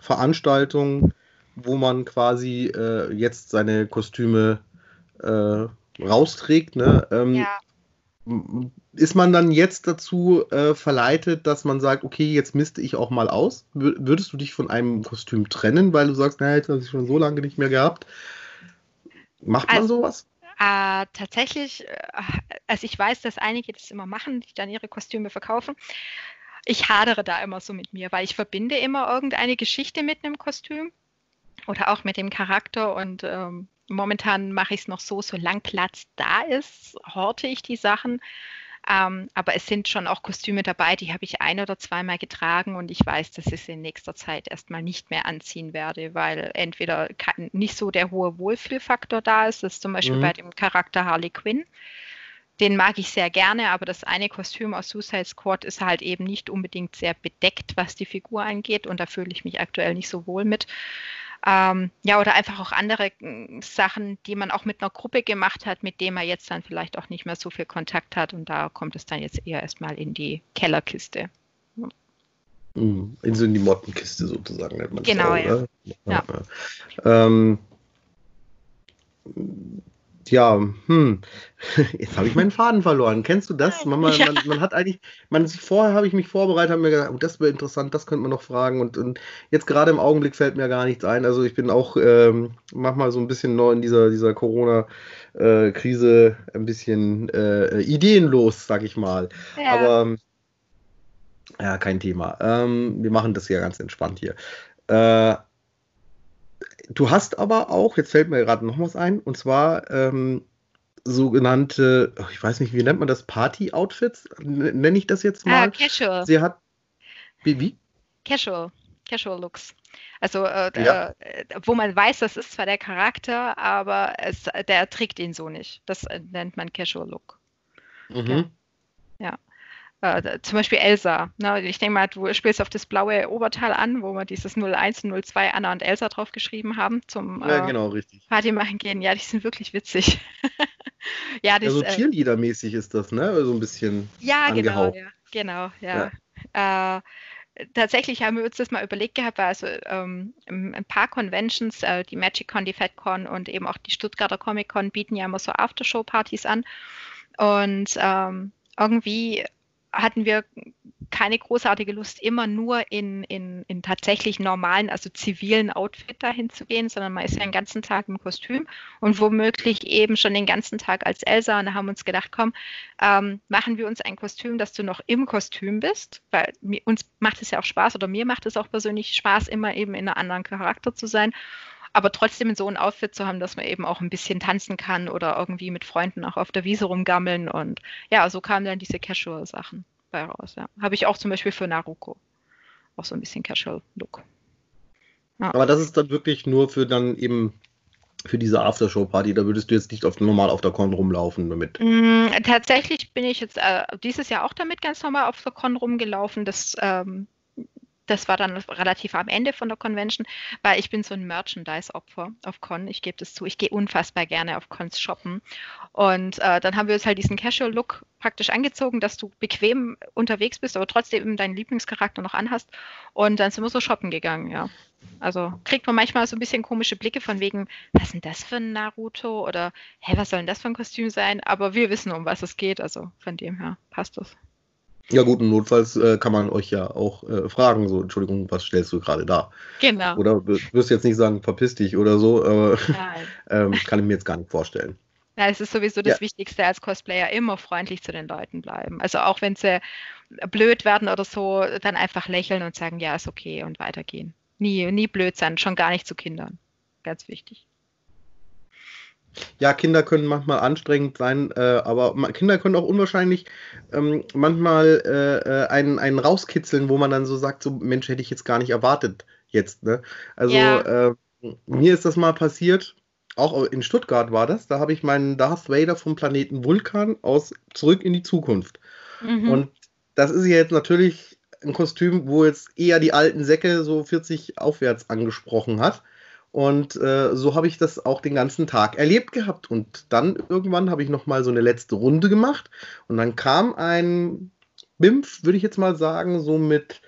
Veranstaltung, wo man quasi äh, jetzt seine Kostüme äh, rausträgt. Ne? Ähm, ja. Ist man dann jetzt dazu äh, verleitet, dass man sagt, okay, jetzt misste ich auch mal aus? Würdest du dich von einem Kostüm trennen, weil du sagst, naja, jetzt habe ich schon so lange nicht mehr gehabt? Macht man also, sowas? Äh, tatsächlich, also ich weiß, dass einige das immer machen, die dann ihre Kostüme verkaufen. Ich hadere da immer so mit mir, weil ich verbinde immer irgendeine Geschichte mit einem Kostüm oder auch mit dem Charakter und ähm, momentan mache ich es noch so, solange Platz da ist, horte ich die Sachen. Ähm, aber es sind schon auch Kostüme dabei, die habe ich ein oder zweimal getragen und ich weiß, dass ich sie in nächster Zeit erstmal nicht mehr anziehen werde, weil entweder nicht so der hohe Wohlfühlfaktor da ist, das ist zum Beispiel mhm. bei dem Charakter Harley Quinn. Den mag ich sehr gerne, aber das eine Kostüm aus Suicide Squad ist halt eben nicht unbedingt sehr bedeckt, was die Figur angeht und da fühle ich mich aktuell nicht so wohl mit. Ähm, ja, oder einfach auch andere hm, Sachen, die man auch mit einer Gruppe gemacht hat, mit denen man jetzt dann vielleicht auch nicht mehr so viel Kontakt hat. Und da kommt es dann jetzt eher erstmal in die Kellerkiste. Mhm. In so in die Mottenkiste sozusagen nennt man Genau, auch, ja. ja. ja. Ähm, ja, hm, jetzt habe ich meinen Faden verloren. Kennst du das? Man, man, ja. man, hat eigentlich, man, vorher habe ich mich vorbereitet, habe mir gedacht, oh, das wäre interessant, das könnte man noch fragen. Und, und, jetzt gerade im Augenblick fällt mir gar nichts ein. Also ich bin auch ähm, manchmal so ein bisschen neu in dieser, dieser Corona-Krise äh, ein bisschen äh, ideenlos, sag ich mal. Ja. Aber ja, kein Thema. Ähm, wir machen das ja ganz entspannt hier. Äh, du hast aber auch, jetzt fällt mir gerade noch was ein, und zwar ähm, sogenannte, ich weiß nicht, wie nennt man das, Party-Outfits, nenne ich das jetzt ah, mal. Ah, casual. Sie hat, wie? wie? Casual, Casual Looks. Also, äh, ja. äh, wo man weiß, das ist zwar der Charakter, aber es, der trägt ihn so nicht. Das äh, nennt man Casual Look. Mhm. Ja. ja äh, zum Beispiel Elsa. Ne? Ich denke mal, du spielst auf das blaue Oberteil an, wo wir dieses 01 und 02 Anna und Elsa drauf geschrieben haben zum ja, äh, genau, richtig. Party machen gehen. Ja, die sind wirklich witzig. ja, das, also Cheerleader-mäßig ist das, ne? So ein bisschen Ja, angehaucht. genau, ja. Genau, ja. ja. Äh, tatsächlich haben wir uns das mal überlegt gehabt, weil also ähm, ein paar Conventions, äh, die MagicCon, die FedCon und eben auch die Stuttgarter Comic Con bieten ja immer so Aftershow-Partys an. Und ähm, irgendwie hatten wir keine großartige Lust, immer nur in, in, in tatsächlich normalen, also zivilen Outfit dahin zu gehen, sondern man ist ja den ganzen Tag im Kostüm und womöglich eben schon den ganzen Tag als Elsa. Und da haben wir uns gedacht, komm, ähm, machen wir uns ein Kostüm, dass du noch im Kostüm bist, weil mir, uns macht es ja auch Spaß oder mir macht es auch persönlich Spaß, immer eben in einem anderen Charakter zu sein aber trotzdem so ein Outfit zu haben, dass man eben auch ein bisschen tanzen kann oder irgendwie mit Freunden auch auf der Wiese rumgammeln und ja, so kamen dann diese Casual-Sachen bei raus. Ja. Habe ich auch zum Beispiel für Naruko. Auch so ein bisschen Casual-Look. Ja. Aber das ist dann wirklich nur für dann eben für diese Aftershow-Party, da würdest du jetzt nicht auf, normal auf der Con rumlaufen damit. Mm, tatsächlich bin ich jetzt äh, dieses Jahr auch damit ganz normal auf der Con rumgelaufen. Das ähm, das war dann relativ am Ende von der Convention, weil ich bin so ein Merchandise-Opfer auf Con. Ich gebe das zu. Ich gehe unfassbar gerne auf Cons shoppen. Und äh, dann haben wir uns halt diesen Casual-Look praktisch angezogen, dass du bequem unterwegs bist, aber trotzdem deinen Lieblingscharakter noch anhast. Und dann sind wir so shoppen gegangen, ja. Also kriegt man manchmal so ein bisschen komische Blicke von wegen, was ist denn das für ein Naruto? Oder, hä, was soll denn das für ein Kostüm sein? Aber wir wissen, um was es geht. Also von dem her passt das. Ja gut, und notfalls äh, kann man euch ja auch äh, fragen, so, Entschuldigung, was stellst du gerade da? Genau. Oder du wirst jetzt nicht sagen, verpiss dich oder so, aber ähm, kann ich mir jetzt gar nicht vorstellen. Ja, es ist sowieso das ja. Wichtigste als Cosplayer, immer freundlich zu den Leuten bleiben. Also auch wenn sie blöd werden oder so, dann einfach lächeln und sagen, ja, ist okay und weitergehen. Nie, nie blöd sein, schon gar nicht zu Kindern. Ganz wichtig. Ja, Kinder können manchmal anstrengend sein, äh, aber Kinder können auch unwahrscheinlich ähm, manchmal äh, äh, einen, einen rauskitzeln, wo man dann so sagt, so Mensch, hätte ich jetzt gar nicht erwartet jetzt. Ne? Also ja. äh, mir ist das mal passiert, auch in Stuttgart war das, da habe ich meinen Darth Vader vom Planeten Vulkan aus Zurück in die Zukunft. Mhm. Und das ist jetzt natürlich ein Kostüm, wo jetzt eher die alten Säcke so 40 aufwärts angesprochen hat. Und äh, so habe ich das auch den ganzen Tag erlebt gehabt. Und dann irgendwann habe ich nochmal so eine letzte Runde gemacht. Und dann kam ein BIMF, würde ich jetzt mal sagen, so mit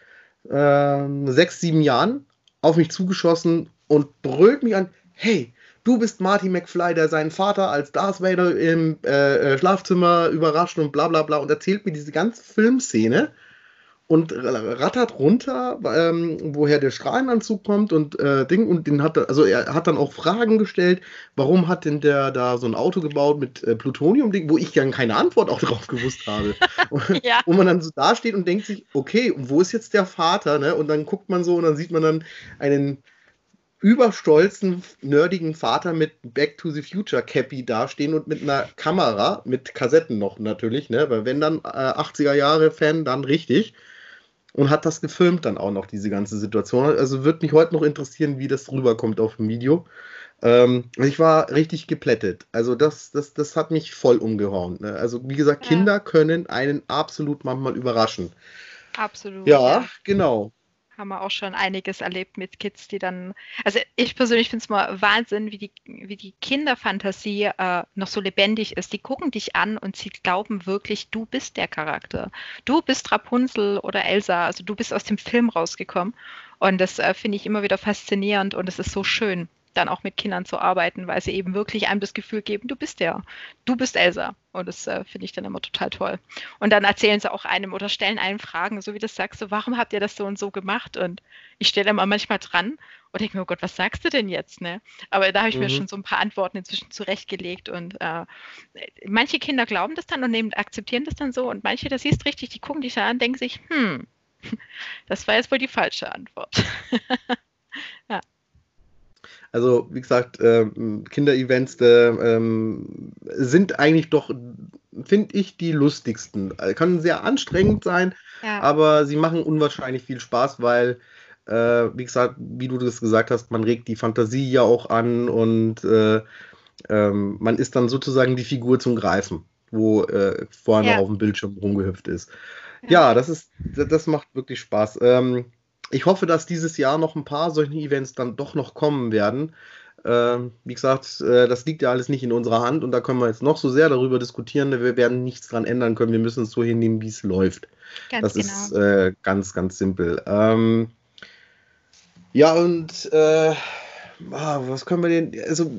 äh, sechs, sieben Jahren auf mich zugeschossen und brüllt mich an, hey, du bist Marty McFly, der seinen Vater als Darth Vader im äh, äh Schlafzimmer überrascht und bla bla bla und erzählt mir diese ganze Filmszene und rattert runter, ähm, woher der Strahlenanzug kommt und äh, Ding und den hat er, also er hat dann auch Fragen gestellt, warum hat denn der da so ein Auto gebaut mit äh, Plutonium-Ding, wo ich ja keine Antwort auch drauf gewusst habe. ja. Wo man dann so dasteht und denkt sich, okay, wo ist jetzt der Vater, ne? Und dann guckt man so und dann sieht man dann einen überstolzen, nerdigen Vater mit Back to the Future Cappy dastehen und mit einer Kamera, mit Kassetten noch natürlich, ne? Weil wenn dann äh, 80er Jahre Fan, dann richtig und hat das gefilmt dann auch noch, diese ganze Situation. Also würde mich heute noch interessieren, wie das rüberkommt auf dem Video. Ähm, ich war richtig geplättet. Also das, das, das hat mich voll umgehauen. Ne? Also wie gesagt, ja. Kinder können einen absolut manchmal überraschen. Absolut. Ja, ja. genau haben wir auch schon einiges erlebt mit Kids, die dann, also ich persönlich finde es mal Wahnsinn, wie die, wie die Kinderfantasie äh, noch so lebendig ist. Die gucken dich an und sie glauben wirklich, du bist der Charakter. Du bist Rapunzel oder Elsa, also du bist aus dem Film rausgekommen. Und das äh, finde ich immer wieder faszinierend und es ist so schön dann auch mit Kindern zu arbeiten, weil sie eben wirklich einem das Gefühl geben, du bist der, du bist Elsa. Und das äh, finde ich dann immer total toll. Und dann erzählen sie auch einem oder stellen einem Fragen, so wie du sagst, so, warum habt ihr das so und so gemacht? Und ich stelle immer manchmal dran und denke mir, oh Gott, was sagst du denn jetzt? Ne? Aber da habe ich mhm. mir schon so ein paar Antworten inzwischen zurechtgelegt. Und äh, manche Kinder glauben das dann und nehmen, akzeptieren das dann so. Und manche, das siehst richtig, die gucken dich an und denken sich, hm, das war jetzt wohl die falsche Antwort. ja. Also, wie gesagt, äh, Kinderevents äh, sind eigentlich doch, finde ich, die lustigsten. Können sehr anstrengend sein, ja. aber sie machen unwahrscheinlich viel Spaß, weil, äh, wie gesagt, wie du das gesagt hast, man regt die Fantasie ja auch an und äh, ähm, man ist dann sozusagen die Figur zum Greifen, wo äh, vorne ja. auf dem Bildschirm rumgehüpft ist. Ja, ja das ist, das macht wirklich Spaß. Ähm, ich hoffe, dass dieses Jahr noch ein paar solche Events dann doch noch kommen werden. Ähm, wie gesagt, äh, das liegt ja alles nicht in unserer Hand und da können wir jetzt noch so sehr darüber diskutieren. Wir werden nichts dran ändern können. Wir müssen es so hinnehmen, wie es läuft. Ganz das genau. ist äh, ganz, ganz simpel. Ähm, ja, und äh, ah, was können wir denn, also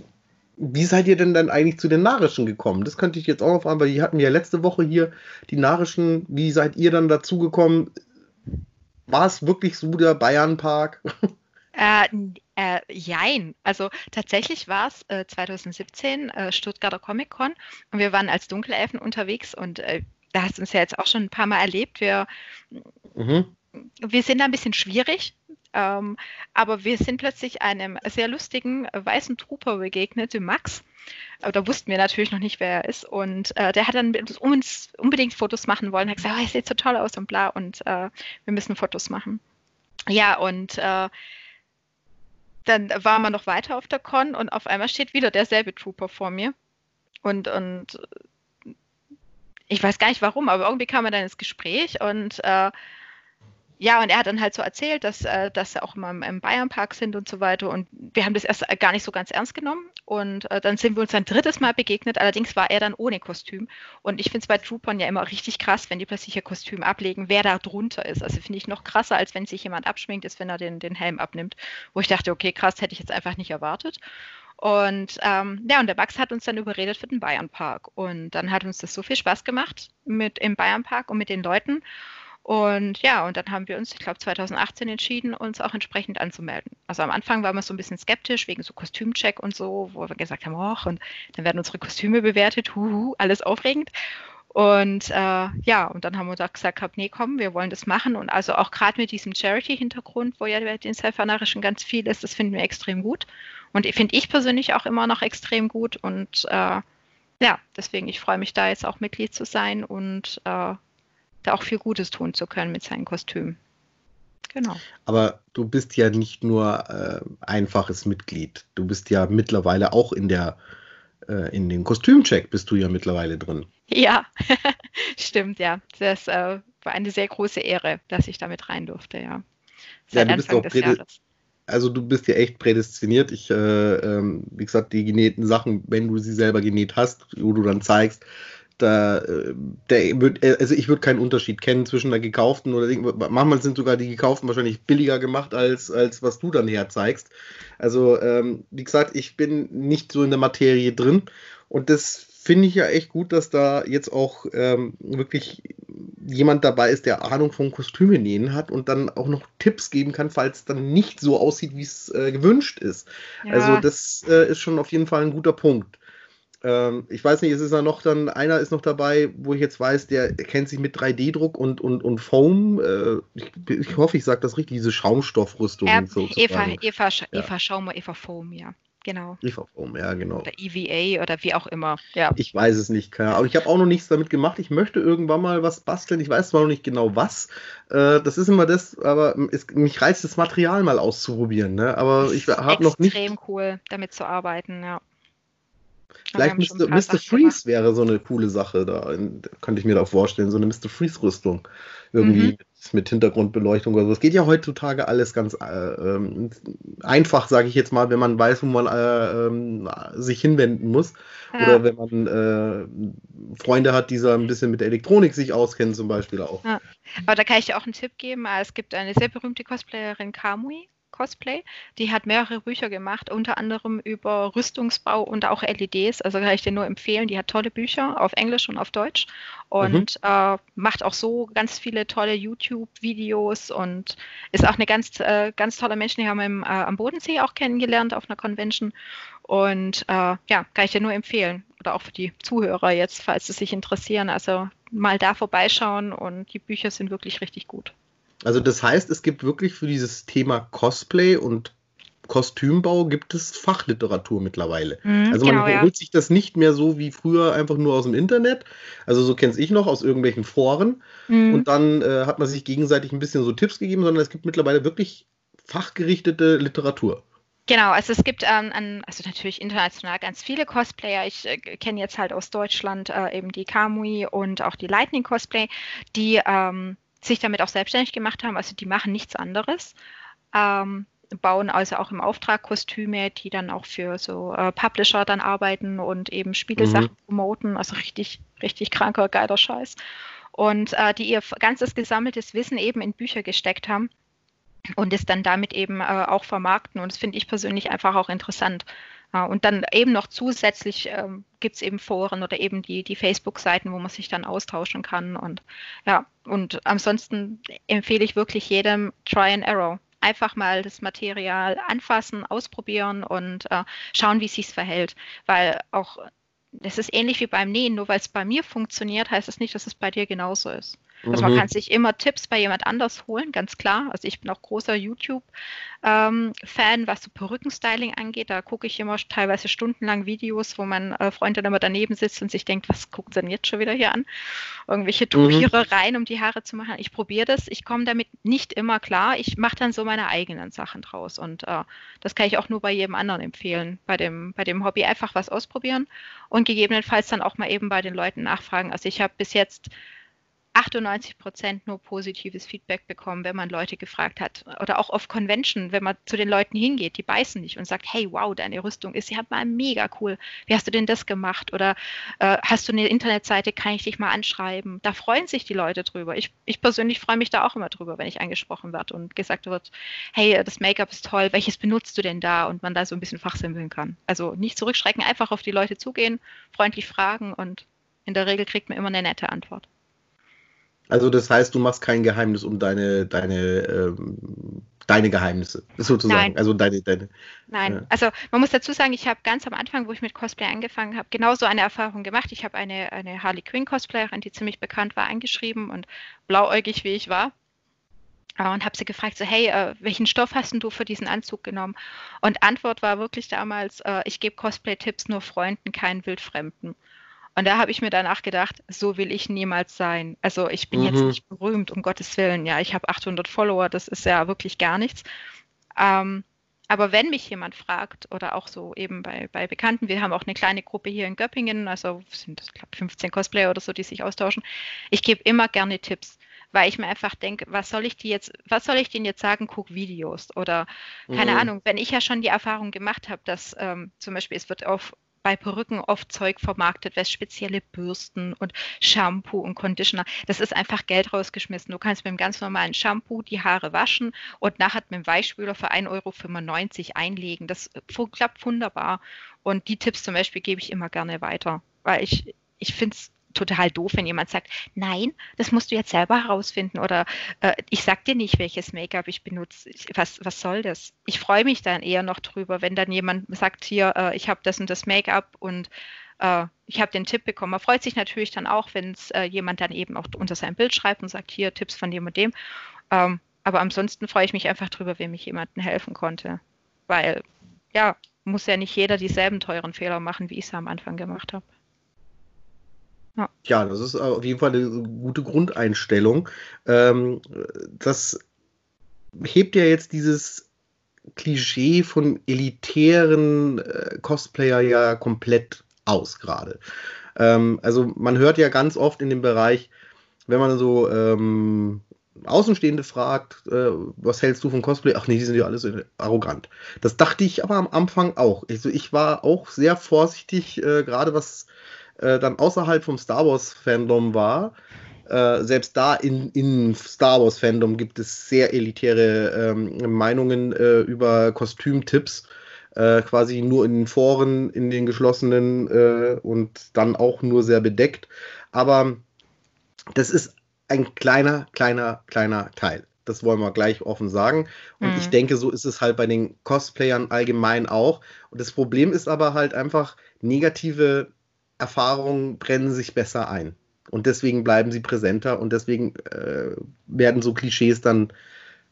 wie seid ihr denn dann eigentlich zu den Narischen gekommen? Das könnte ich jetzt auch noch fragen, weil die hatten ja letzte Woche hier die Narischen. Wie seid ihr dann dazu gekommen? War es wirklich so der Bayernpark? Äh, äh, jein. Also tatsächlich war es äh, 2017 äh, Stuttgarter Comic Con und wir waren als Dunkelelfen unterwegs und äh, da hast du uns ja jetzt auch schon ein paar Mal erlebt. Wir, mhm. wir sind da ein bisschen schwierig, ähm, aber wir sind plötzlich einem sehr lustigen äh, weißen Trooper begegnet, dem Max. Aber da wussten wir natürlich noch nicht, wer er ist. Und äh, der hat dann mit uns unbedingt Fotos machen wollen. Hat gesagt, oh, er sieht so toll aus und bla. Und äh, wir müssen Fotos machen. Ja, und äh, dann waren wir noch weiter auf der Con und auf einmal steht wieder derselbe Trooper vor mir. Und, und ich weiß gar nicht warum, aber irgendwie kam er dann ins Gespräch und äh, ja, und er hat dann halt so erzählt, dass, äh, dass sie auch immer im, im Bayernpark sind und so weiter. Und wir haben das erst äh, gar nicht so ganz ernst genommen. Und äh, dann sind wir uns ein drittes Mal begegnet. Allerdings war er dann ohne Kostüm. Und ich finde es bei Troopern ja immer richtig krass, wenn die plötzlich ihr Kostüm ablegen, wer da drunter ist. Also finde ich noch krasser, als wenn sich jemand abschminkt, ist, wenn er den, den Helm abnimmt. Wo ich dachte, okay, krass, hätte ich jetzt einfach nicht erwartet. Und ähm, ja, und der Max hat uns dann überredet für den Bayernpark. Und dann hat uns das so viel Spaß gemacht mit im Bayernpark und mit den Leuten. Und ja, und dann haben wir uns, ich glaube 2018 entschieden, uns auch entsprechend anzumelden. Also am Anfang waren wir so ein bisschen skeptisch wegen so Kostümcheck und so, wo wir gesagt haben, och, und dann werden unsere Kostüme bewertet, huhu, alles aufregend. Und äh, ja, und dann haben wir da gesagt, hab, nee, komm, wir wollen das machen. Und also auch gerade mit diesem Charity-Hintergrund, wo ja den Self-Anarischen ganz viel ist, das finden wir extrem gut. Und finde ich persönlich auch immer noch extrem gut. Und äh, ja, deswegen, ich freue mich da jetzt auch Mitglied zu sein und äh, da auch viel Gutes tun zu können mit seinen Kostümen. Genau. Aber du bist ja nicht nur äh, einfaches Mitglied. Du bist ja mittlerweile auch in der äh, in den Kostümcheck bist du ja mittlerweile drin. Ja, stimmt, ja. Das äh, war eine sehr große Ehre, dass ich damit rein durfte, ja. Seit ja, du Anfang des Jahres. also du bist ja echt prädestiniert. Ich, äh, ähm, wie gesagt, die genähten Sachen, wenn du sie selber genäht hast, wo du dann zeigst, da, äh, der wird, äh, also ich würde keinen Unterschied kennen zwischen der gekauften oder manchmal sind sogar die gekauften wahrscheinlich billiger gemacht als, als was du dann herzeigst. Also ähm, wie gesagt, ich bin nicht so in der Materie drin und das finde ich ja echt gut, dass da jetzt auch ähm, wirklich jemand dabei ist, der Ahnung von Kostüme nähen hat und dann auch noch Tipps geben kann, falls es dann nicht so aussieht, wie es äh, gewünscht ist. Ja. Also das äh, ist schon auf jeden Fall ein guter Punkt. Ähm, ich weiß nicht, es ist ja noch dann, einer ist noch dabei, wo ich jetzt weiß, der kennt sich mit 3D-Druck und, und, und Foam, äh, ich, ich, hoffe, ich sage das richtig, diese Schaumstoffrüstung. Äh, Eva, Eva, Eva Schaum, Eva Foam, ja. Genau. IVFOM, ja, genau. Oder EVA oder wie auch immer. Ja. Ich weiß es nicht, keine Aber ich habe auch noch nichts damit gemacht. Ich möchte irgendwann mal was basteln. Ich weiß zwar noch nicht genau was. Äh, das ist immer das, aber es, mich reizt das Material mal auszuprobieren. Ne? Aber ich habe noch nicht. Extrem cool, damit zu arbeiten, ja. Vielleicht Mr. Mr. Freeze wäre so eine coole Sache, da könnte ich mir da vorstellen, so eine Mr. Freeze-Rüstung. Irgendwie mhm. mit Hintergrundbeleuchtung oder so. Es geht ja heutzutage alles ganz äh, ähm, einfach, sage ich jetzt mal, wenn man weiß, wo man äh, äh, sich hinwenden muss. Ja. Oder wenn man äh, Freunde hat, die so ein bisschen mit der Elektronik sich auskennen, zum Beispiel auch. Ja. Aber da kann ich dir auch einen Tipp geben. Es gibt eine sehr berühmte Cosplayerin, Kamui. Cosplay. Die hat mehrere Bücher gemacht, unter anderem über Rüstungsbau und auch LEDs. Also kann ich dir nur empfehlen. Die hat tolle Bücher auf Englisch und auf Deutsch und mhm. äh, macht auch so ganz viele tolle YouTube-Videos und ist auch eine ganz, äh, ganz tolle Mensch. Die haben wir im, äh, am Bodensee auch kennengelernt auf einer Convention. Und äh, ja, kann ich dir nur empfehlen. Oder auch für die Zuhörer jetzt, falls sie sich interessieren. Also mal da vorbeischauen und die Bücher sind wirklich richtig gut. Also das heißt, es gibt wirklich für dieses Thema Cosplay und Kostümbau gibt es Fachliteratur mittlerweile. Mhm, also man genau, holt ja. sich das nicht mehr so wie früher einfach nur aus dem Internet. Also so kenne ich noch aus irgendwelchen Foren. Mhm. Und dann äh, hat man sich gegenseitig ein bisschen so Tipps gegeben, sondern es gibt mittlerweile wirklich fachgerichtete Literatur. Genau, also es gibt ähm, an, also natürlich international ganz viele Cosplayer. Ich äh, kenne jetzt halt aus Deutschland äh, eben die Kamui und auch die Lightning Cosplay, die ähm, sich damit auch selbstständig gemacht haben. Also die machen nichts anderes. Ähm, bauen also auch im Auftrag Kostüme, die dann auch für so äh, Publisher dann arbeiten und eben Spielesachen mhm. promoten. Also richtig, richtig kranker, geiler Scheiß. Und äh, die ihr ganzes gesammeltes Wissen eben in Bücher gesteckt haben und es dann damit eben äh, auch vermarkten. Und das finde ich persönlich einfach auch interessant. Und dann eben noch zusätzlich ähm, gibt es eben Foren oder eben die, die Facebook-Seiten, wo man sich dann austauschen kann. Und ja, und ansonsten empfehle ich wirklich jedem Try and Error. Einfach mal das Material anfassen, ausprobieren und äh, schauen, wie es sich verhält. Weil auch, es ist ähnlich wie beim Nähen, nur weil es bei mir funktioniert, heißt es das nicht, dass es bei dir genauso ist. Also man mhm. kann sich immer Tipps bei jemand anders holen, ganz klar. Also ich bin auch großer YouTube-Fan, ähm, was so Perückenstyling angeht. Da gucke ich immer teilweise stundenlang Videos, wo mein äh, Freund dann immer daneben sitzt und sich denkt, was guckt denn jetzt schon wieder hier an? Irgendwelche mhm. um die Haare zu machen. Ich probiere das. Ich komme damit nicht immer klar. Ich mache dann so meine eigenen Sachen draus. Und äh, das kann ich auch nur bei jedem anderen empfehlen. Bei dem, bei dem Hobby einfach was ausprobieren und gegebenenfalls dann auch mal eben bei den Leuten nachfragen. Also ich habe bis jetzt 98 Prozent nur positives Feedback bekommen, wenn man Leute gefragt hat. Oder auch auf Convention, wenn man zu den Leuten hingeht, die beißen nicht und sagt, hey, wow, deine Rüstung ist ja mal mega cool. Wie hast du denn das gemacht? Oder äh, hast du eine Internetseite, kann ich dich mal anschreiben? Da freuen sich die Leute drüber. Ich, ich persönlich freue mich da auch immer drüber, wenn ich angesprochen werde und gesagt wird, hey, das Make-up ist toll, welches benutzt du denn da? Und man da so ein bisschen fachsimpeln kann. Also nicht zurückschrecken, einfach auf die Leute zugehen, freundlich fragen und in der Regel kriegt man immer eine nette Antwort. Also das heißt, du machst kein Geheimnis um deine, deine, ähm, deine Geheimnisse, sozusagen. Nein. Also deine, deine. Nein, äh. also man muss dazu sagen, ich habe ganz am Anfang, wo ich mit Cosplay angefangen habe, genauso eine Erfahrung gemacht. Ich habe eine, eine Harley Quinn Cosplayerin, die ziemlich bekannt war, angeschrieben und blauäugig wie ich war. Und habe sie gefragt, so, hey, äh, welchen Stoff hast du für diesen Anzug genommen? Und Antwort war wirklich damals, äh, ich gebe Cosplay-Tipps nur Freunden, keinen Wildfremden. Und da habe ich mir danach gedacht, so will ich niemals sein. Also ich bin mhm. jetzt nicht berühmt, um Gottes Willen. Ja, ich habe 800 Follower, das ist ja wirklich gar nichts. Ähm, aber wenn mich jemand fragt oder auch so eben bei, bei Bekannten, wir haben auch eine kleine Gruppe hier in Göppingen, also sind das, glaube 15 Cosplayer oder so, die sich austauschen. Ich gebe immer gerne Tipps, weil ich mir einfach denke, was soll ich die jetzt, was soll ich denen jetzt sagen, guck Videos oder keine mhm. Ahnung, wenn ich ja schon die Erfahrung gemacht habe, dass ähm, zum Beispiel es wird auf bei Perücken oft Zeug vermarktet wird, spezielle Bürsten und Shampoo und Conditioner. Das ist einfach Geld rausgeschmissen. Du kannst mit einem ganz normalen Shampoo die Haare waschen und nachher mit dem Weichspüler für 1,95 Euro einlegen. Das klappt wunderbar. Und die Tipps zum Beispiel gebe ich immer gerne weiter, weil ich, ich finde es total doof, wenn jemand sagt, nein, das musst du jetzt selber herausfinden oder äh, ich sag dir nicht, welches Make-up ich benutze. Was, was soll das? Ich freue mich dann eher noch drüber, wenn dann jemand sagt, hier, äh, ich habe das und das Make-up und äh, ich habe den Tipp bekommen. Man freut sich natürlich dann auch, wenn es äh, jemand dann eben auch unter sein Bild schreibt und sagt, hier, Tipps von dem und dem. Ähm, aber ansonsten freue ich mich einfach drüber, wenn mich jemandem helfen konnte. Weil, ja, muss ja nicht jeder dieselben teuren Fehler machen, wie ich es am Anfang gemacht habe. Ja. ja, das ist auf jeden Fall eine gute Grundeinstellung. Ähm, das hebt ja jetzt dieses Klischee von elitären äh, Cosplayer ja komplett aus gerade. Ähm, also man hört ja ganz oft in dem Bereich, wenn man so ähm, Außenstehende fragt, äh, was hältst du von Cosplay? Ach nee, die sind ja alle so arrogant. Das dachte ich aber am Anfang auch. Also ich war auch sehr vorsichtig, äh, gerade was äh, dann außerhalb vom Star Wars-Fandom war. Äh, selbst da in, in Star Wars-Fandom gibt es sehr elitäre ähm, Meinungen äh, über Kostümtipps. Äh, quasi nur in den Foren, in den geschlossenen äh, und dann auch nur sehr bedeckt. Aber das ist ein kleiner, kleiner, kleiner Teil. Das wollen wir gleich offen sagen. Und mhm. ich denke, so ist es halt bei den Cosplayern allgemein auch. Und das Problem ist aber halt einfach, negative Erfahrungen brennen sich besser ein. Und deswegen bleiben sie präsenter und deswegen äh, werden so Klischees dann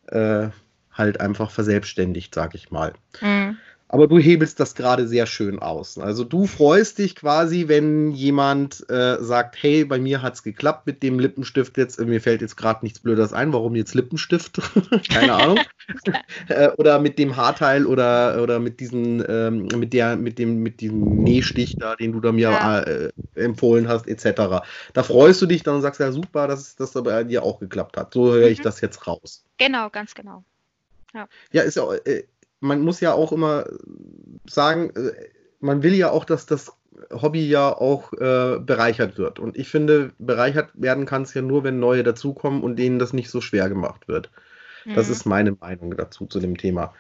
äh, halt einfach verselbstständigt, sag ich mal. Mhm. Aber du hebelst das gerade sehr schön aus. Also du freust dich quasi, wenn jemand äh, sagt, hey, bei mir hat es geklappt mit dem Lippenstift jetzt. Mir fällt jetzt gerade nichts Blödes ein. Warum jetzt Lippenstift? Keine Ahnung. äh, oder mit dem Haarteil oder, oder mit diesen, ähm, mit der, mit dem, mit diesem Nähstich da, den du da mir ja. äh, empfohlen hast, etc. Da freust du dich dann und sagst, ja super, dass das bei dir auch geklappt hat. So höre mhm. ich das jetzt raus. Genau, ganz genau. Ja, ja ist ja äh, man muss ja auch immer sagen, äh, man will ja auch, dass das Hobby ja auch äh, bereichert wird. Und ich finde, bereichert werden kann es ja nur, wenn neue dazukommen und denen das nicht so schwer gemacht wird. Mhm. Das ist meine Meinung dazu zu dem Thema.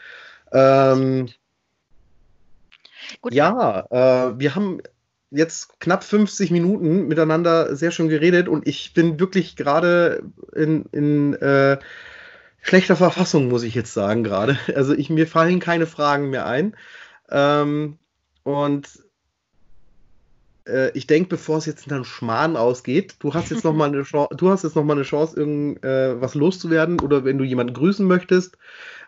Ähm, ja, äh, wir haben jetzt knapp 50 Minuten miteinander sehr schön geredet und ich bin wirklich gerade in, in äh, schlechter Verfassung, muss ich jetzt sagen, gerade. Also ich, mir fallen keine Fragen mehr ein. Ähm, und äh, ich denke, bevor es jetzt in einen Schmarrn ausgeht, du hast jetzt noch mal eine Chance, du hast jetzt noch mal eine Chance, irgend äh, loszuwerden oder wenn du jemanden grüßen möchtest,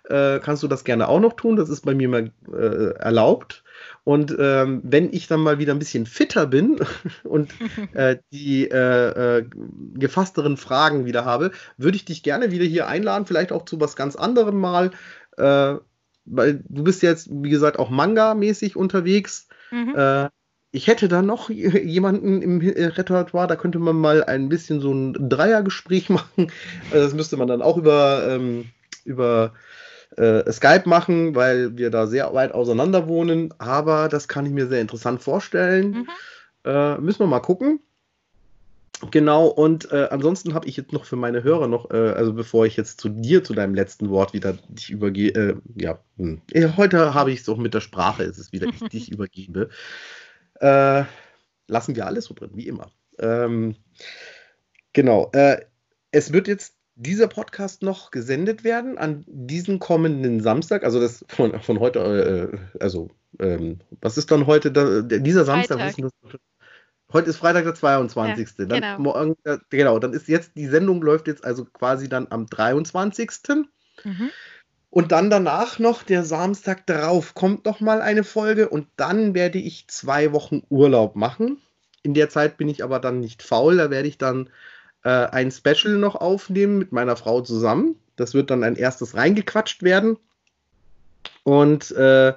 äh, kannst du das gerne auch noch tun. Das ist bei mir mal äh, erlaubt. Und ähm, wenn ich dann mal wieder ein bisschen fitter bin und äh, die äh, äh, gefassteren Fragen wieder habe, würde ich dich gerne wieder hier einladen, vielleicht auch zu was ganz anderem mal. Äh, weil du bist jetzt, wie gesagt, auch Manga-mäßig unterwegs. Mhm. Äh, ich hätte da noch jemanden im Repertoire, da könnte man mal ein bisschen so ein Dreiergespräch machen. Das müsste man dann auch über, ähm, über äh, Skype machen, weil wir da sehr weit auseinander wohnen. Aber das kann ich mir sehr interessant vorstellen. Mhm. Äh, müssen wir mal gucken. Genau, und äh, ansonsten habe ich jetzt noch für meine Hörer noch, äh, also bevor ich jetzt zu dir, zu deinem letzten Wort wieder dich übergehe, äh, ja, hm. heute habe ich es auch mit der Sprache, ist es wieder, ich dich übergebe. Äh, lassen wir alles so drin, wie immer. Ähm, genau, äh, es wird jetzt dieser Podcast noch gesendet werden an diesen kommenden Samstag, also das von, von heute, äh, also ähm, was ist dann heute, da, dieser Samstag? Heute ist Freitag der 22. Ja, dann genau. Morgen, äh, genau, dann ist jetzt, die Sendung läuft jetzt also quasi dann am 23. Mhm. Und dann danach noch, der Samstag darauf, kommt noch mal eine Folge und dann werde ich zwei Wochen Urlaub machen. In der Zeit bin ich aber dann nicht faul, da werde ich dann äh, ein Special noch aufnehmen mit meiner Frau zusammen. Das wird dann ein erstes reingequatscht werden. Und äh,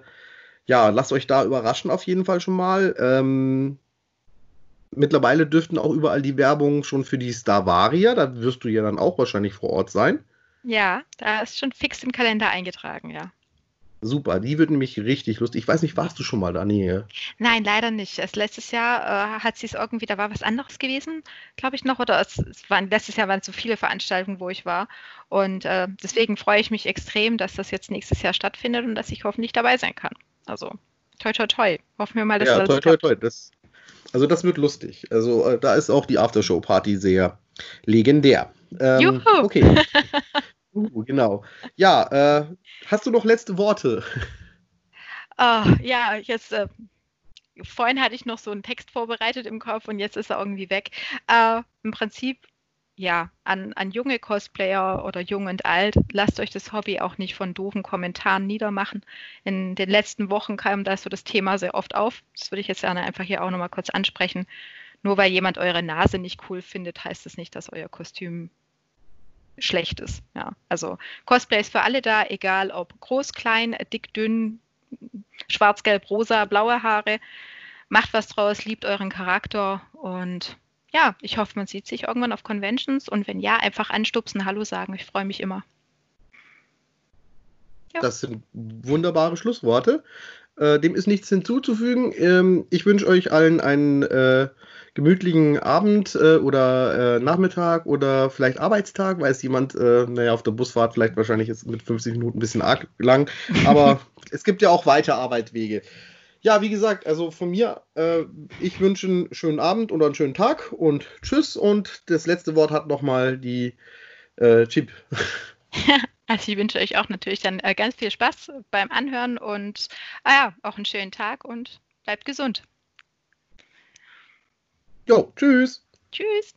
ja, lasst euch da überraschen auf jeden Fall schon mal. Ähm, mittlerweile dürften auch überall die Werbung schon für die Starvaria, da wirst du ja dann auch wahrscheinlich vor Ort sein. Ja, da ist schon fix im Kalender eingetragen, ja. Super, die wird nämlich richtig lustig. Ich weiß nicht, warst du schon mal da? Nee. Nein, leider nicht. Es, letztes Jahr äh, hat sie es irgendwie, da war was anderes gewesen, glaube ich noch, oder es, es waren, letztes Jahr waren so viele Veranstaltungen, wo ich war. Und äh, deswegen freue ich mich extrem, dass das jetzt nächstes Jahr stattfindet und dass ich hoffentlich dabei sein kann. Also, toi, toi, toi. Hoffen wir mal, dass ja, das toi, toi, toi. Das, also, das wird lustig. Also, äh, da ist auch die Aftershow-Party sehr legendär. Ähm, Juhu! Okay. Uh, genau. Ja, äh, hast du noch letzte Worte? Uh, ja, jetzt. Äh, vorhin hatte ich noch so einen Text vorbereitet im Kopf und jetzt ist er irgendwie weg. Uh, Im Prinzip, ja, an, an junge Cosplayer oder jung und alt, lasst euch das Hobby auch nicht von doofen Kommentaren niedermachen. In den letzten Wochen kam da so das Thema sehr oft auf. Das würde ich jetzt gerne einfach hier auch nochmal kurz ansprechen. Nur weil jemand eure Nase nicht cool findet, heißt es das nicht, dass euer Kostüm schlecht ist. Ja, also Cosplay ist für alle da, egal ob groß, klein, dick, dünn, schwarz, gelb, rosa, blaue Haare. Macht was draus, liebt euren Charakter und ja, ich hoffe, man sieht sich irgendwann auf Conventions und wenn ja, einfach anstupsen, Hallo sagen. Ich freue mich immer. Ja. Das sind wunderbare Schlussworte. Äh, dem ist nichts hinzuzufügen. Ähm, ich wünsche euch allen einen äh, gemütlichen Abend äh, oder äh, Nachmittag oder vielleicht Arbeitstag, weiß jemand, äh, naja, auf der Busfahrt vielleicht wahrscheinlich ist mit 50 Minuten ein bisschen arg lang, aber es gibt ja auch weite Arbeitswege. Ja, wie gesagt, also von mir, äh, ich wünsche einen schönen Abend oder einen schönen Tag und tschüss und das letzte Wort hat nochmal die äh, Chip. Also ich wünsche euch auch natürlich dann äh, ganz viel Spaß beim Anhören und ah ja, auch einen schönen Tag und bleibt gesund. Jo, tschüss. Tschüss.